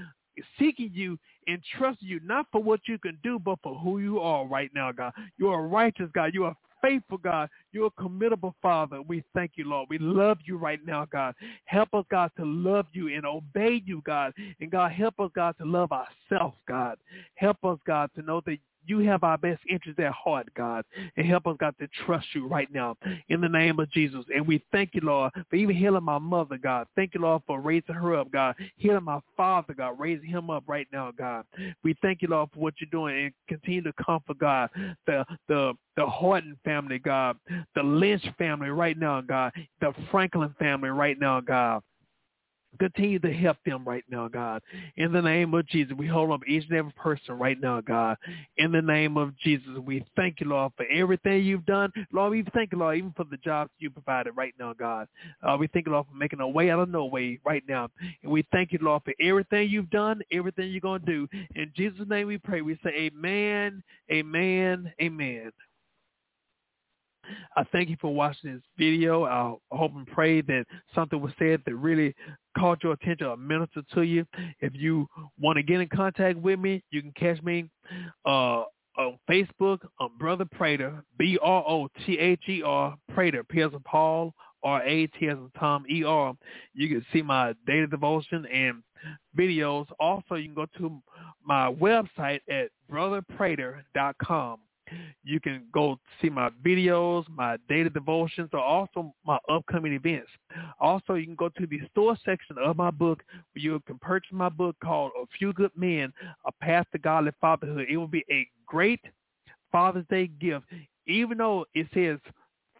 seeking you and trusting you, not for what you can do, but for who you are right now, God. You're a righteous God. You're a faithful God. You're a committable Father. We thank you, Lord. We love you right now, God. Help us, God, to love you and obey you, God. And God, help us, God, to love ourselves, God. Help us, God, to know that you have our best interest at heart, God, and help us, God, to trust you right now in the name of Jesus. And we thank you, Lord, for even healing my mother, God. Thank you, Lord, for raising her up, God. Healing my father, God, raising him up right now, God. We thank you, Lord, for what you're doing and continue to comfort, God, the the the Horton family, God, the Lynch family right now, God, the Franklin family right now, God. Continue to help them right now, God. In the name of Jesus, we hold up each and every person right now, God. In the name of Jesus, we thank you, Lord, for everything you've done. Lord, we thank you, Lord, even for the jobs you provided right now, God. Uh, we thank you, Lord, for making a way out of no way right now. And we thank you, Lord, for everything you've done, everything you're going to do. In Jesus' name we pray. We say amen, amen, amen. I thank you for watching this video. I hope and pray that something was said that really caught your attention or ministered to you. If you want to get in contact with me, you can catch me uh, on Facebook on Brother Prater, B-R-O-T-H-E-R, Prater, P as in Paul, R-A-T as Tom, E-R. You can see my daily devotion and videos. Also, you can go to my website at brotherprater.com. You can go see my videos, my daily devotions, or also my upcoming events. Also, you can go to the store section of my book where you can purchase my book called A Few Good Men, A Path to Godly Fatherhood. It will be a great Father's Day gift, even though it says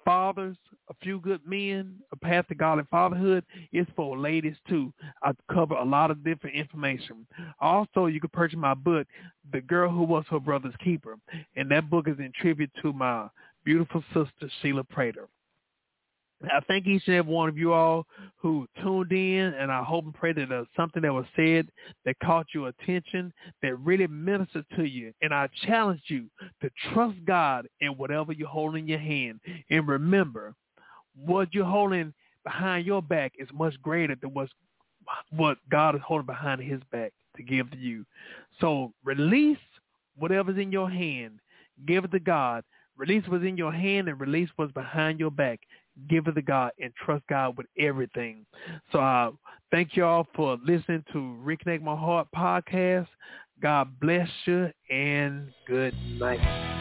fathers, a few good men, a path to godly fatherhood is for ladies too. I cover a lot of different information. Also, you can purchase my book, The Girl Who Was Her Brother's Keeper. And that book is in tribute to my beautiful sister, Sheila Prater. I thank each and every one of you all who tuned in, and I hope and pray that there's something that was said that caught your attention, that really ministered to you. And I challenge you to trust God in whatever you hold in your hand. And remember, what you're holding behind your back is much greater than what's, what God is holding behind his back to give to you. So release whatever's in your hand. Give it to God. Release what's in your hand and release what's behind your back give it to God and trust God with everything. So uh, thank y'all for listening to Reconnect My Heart podcast. God bless you and good night.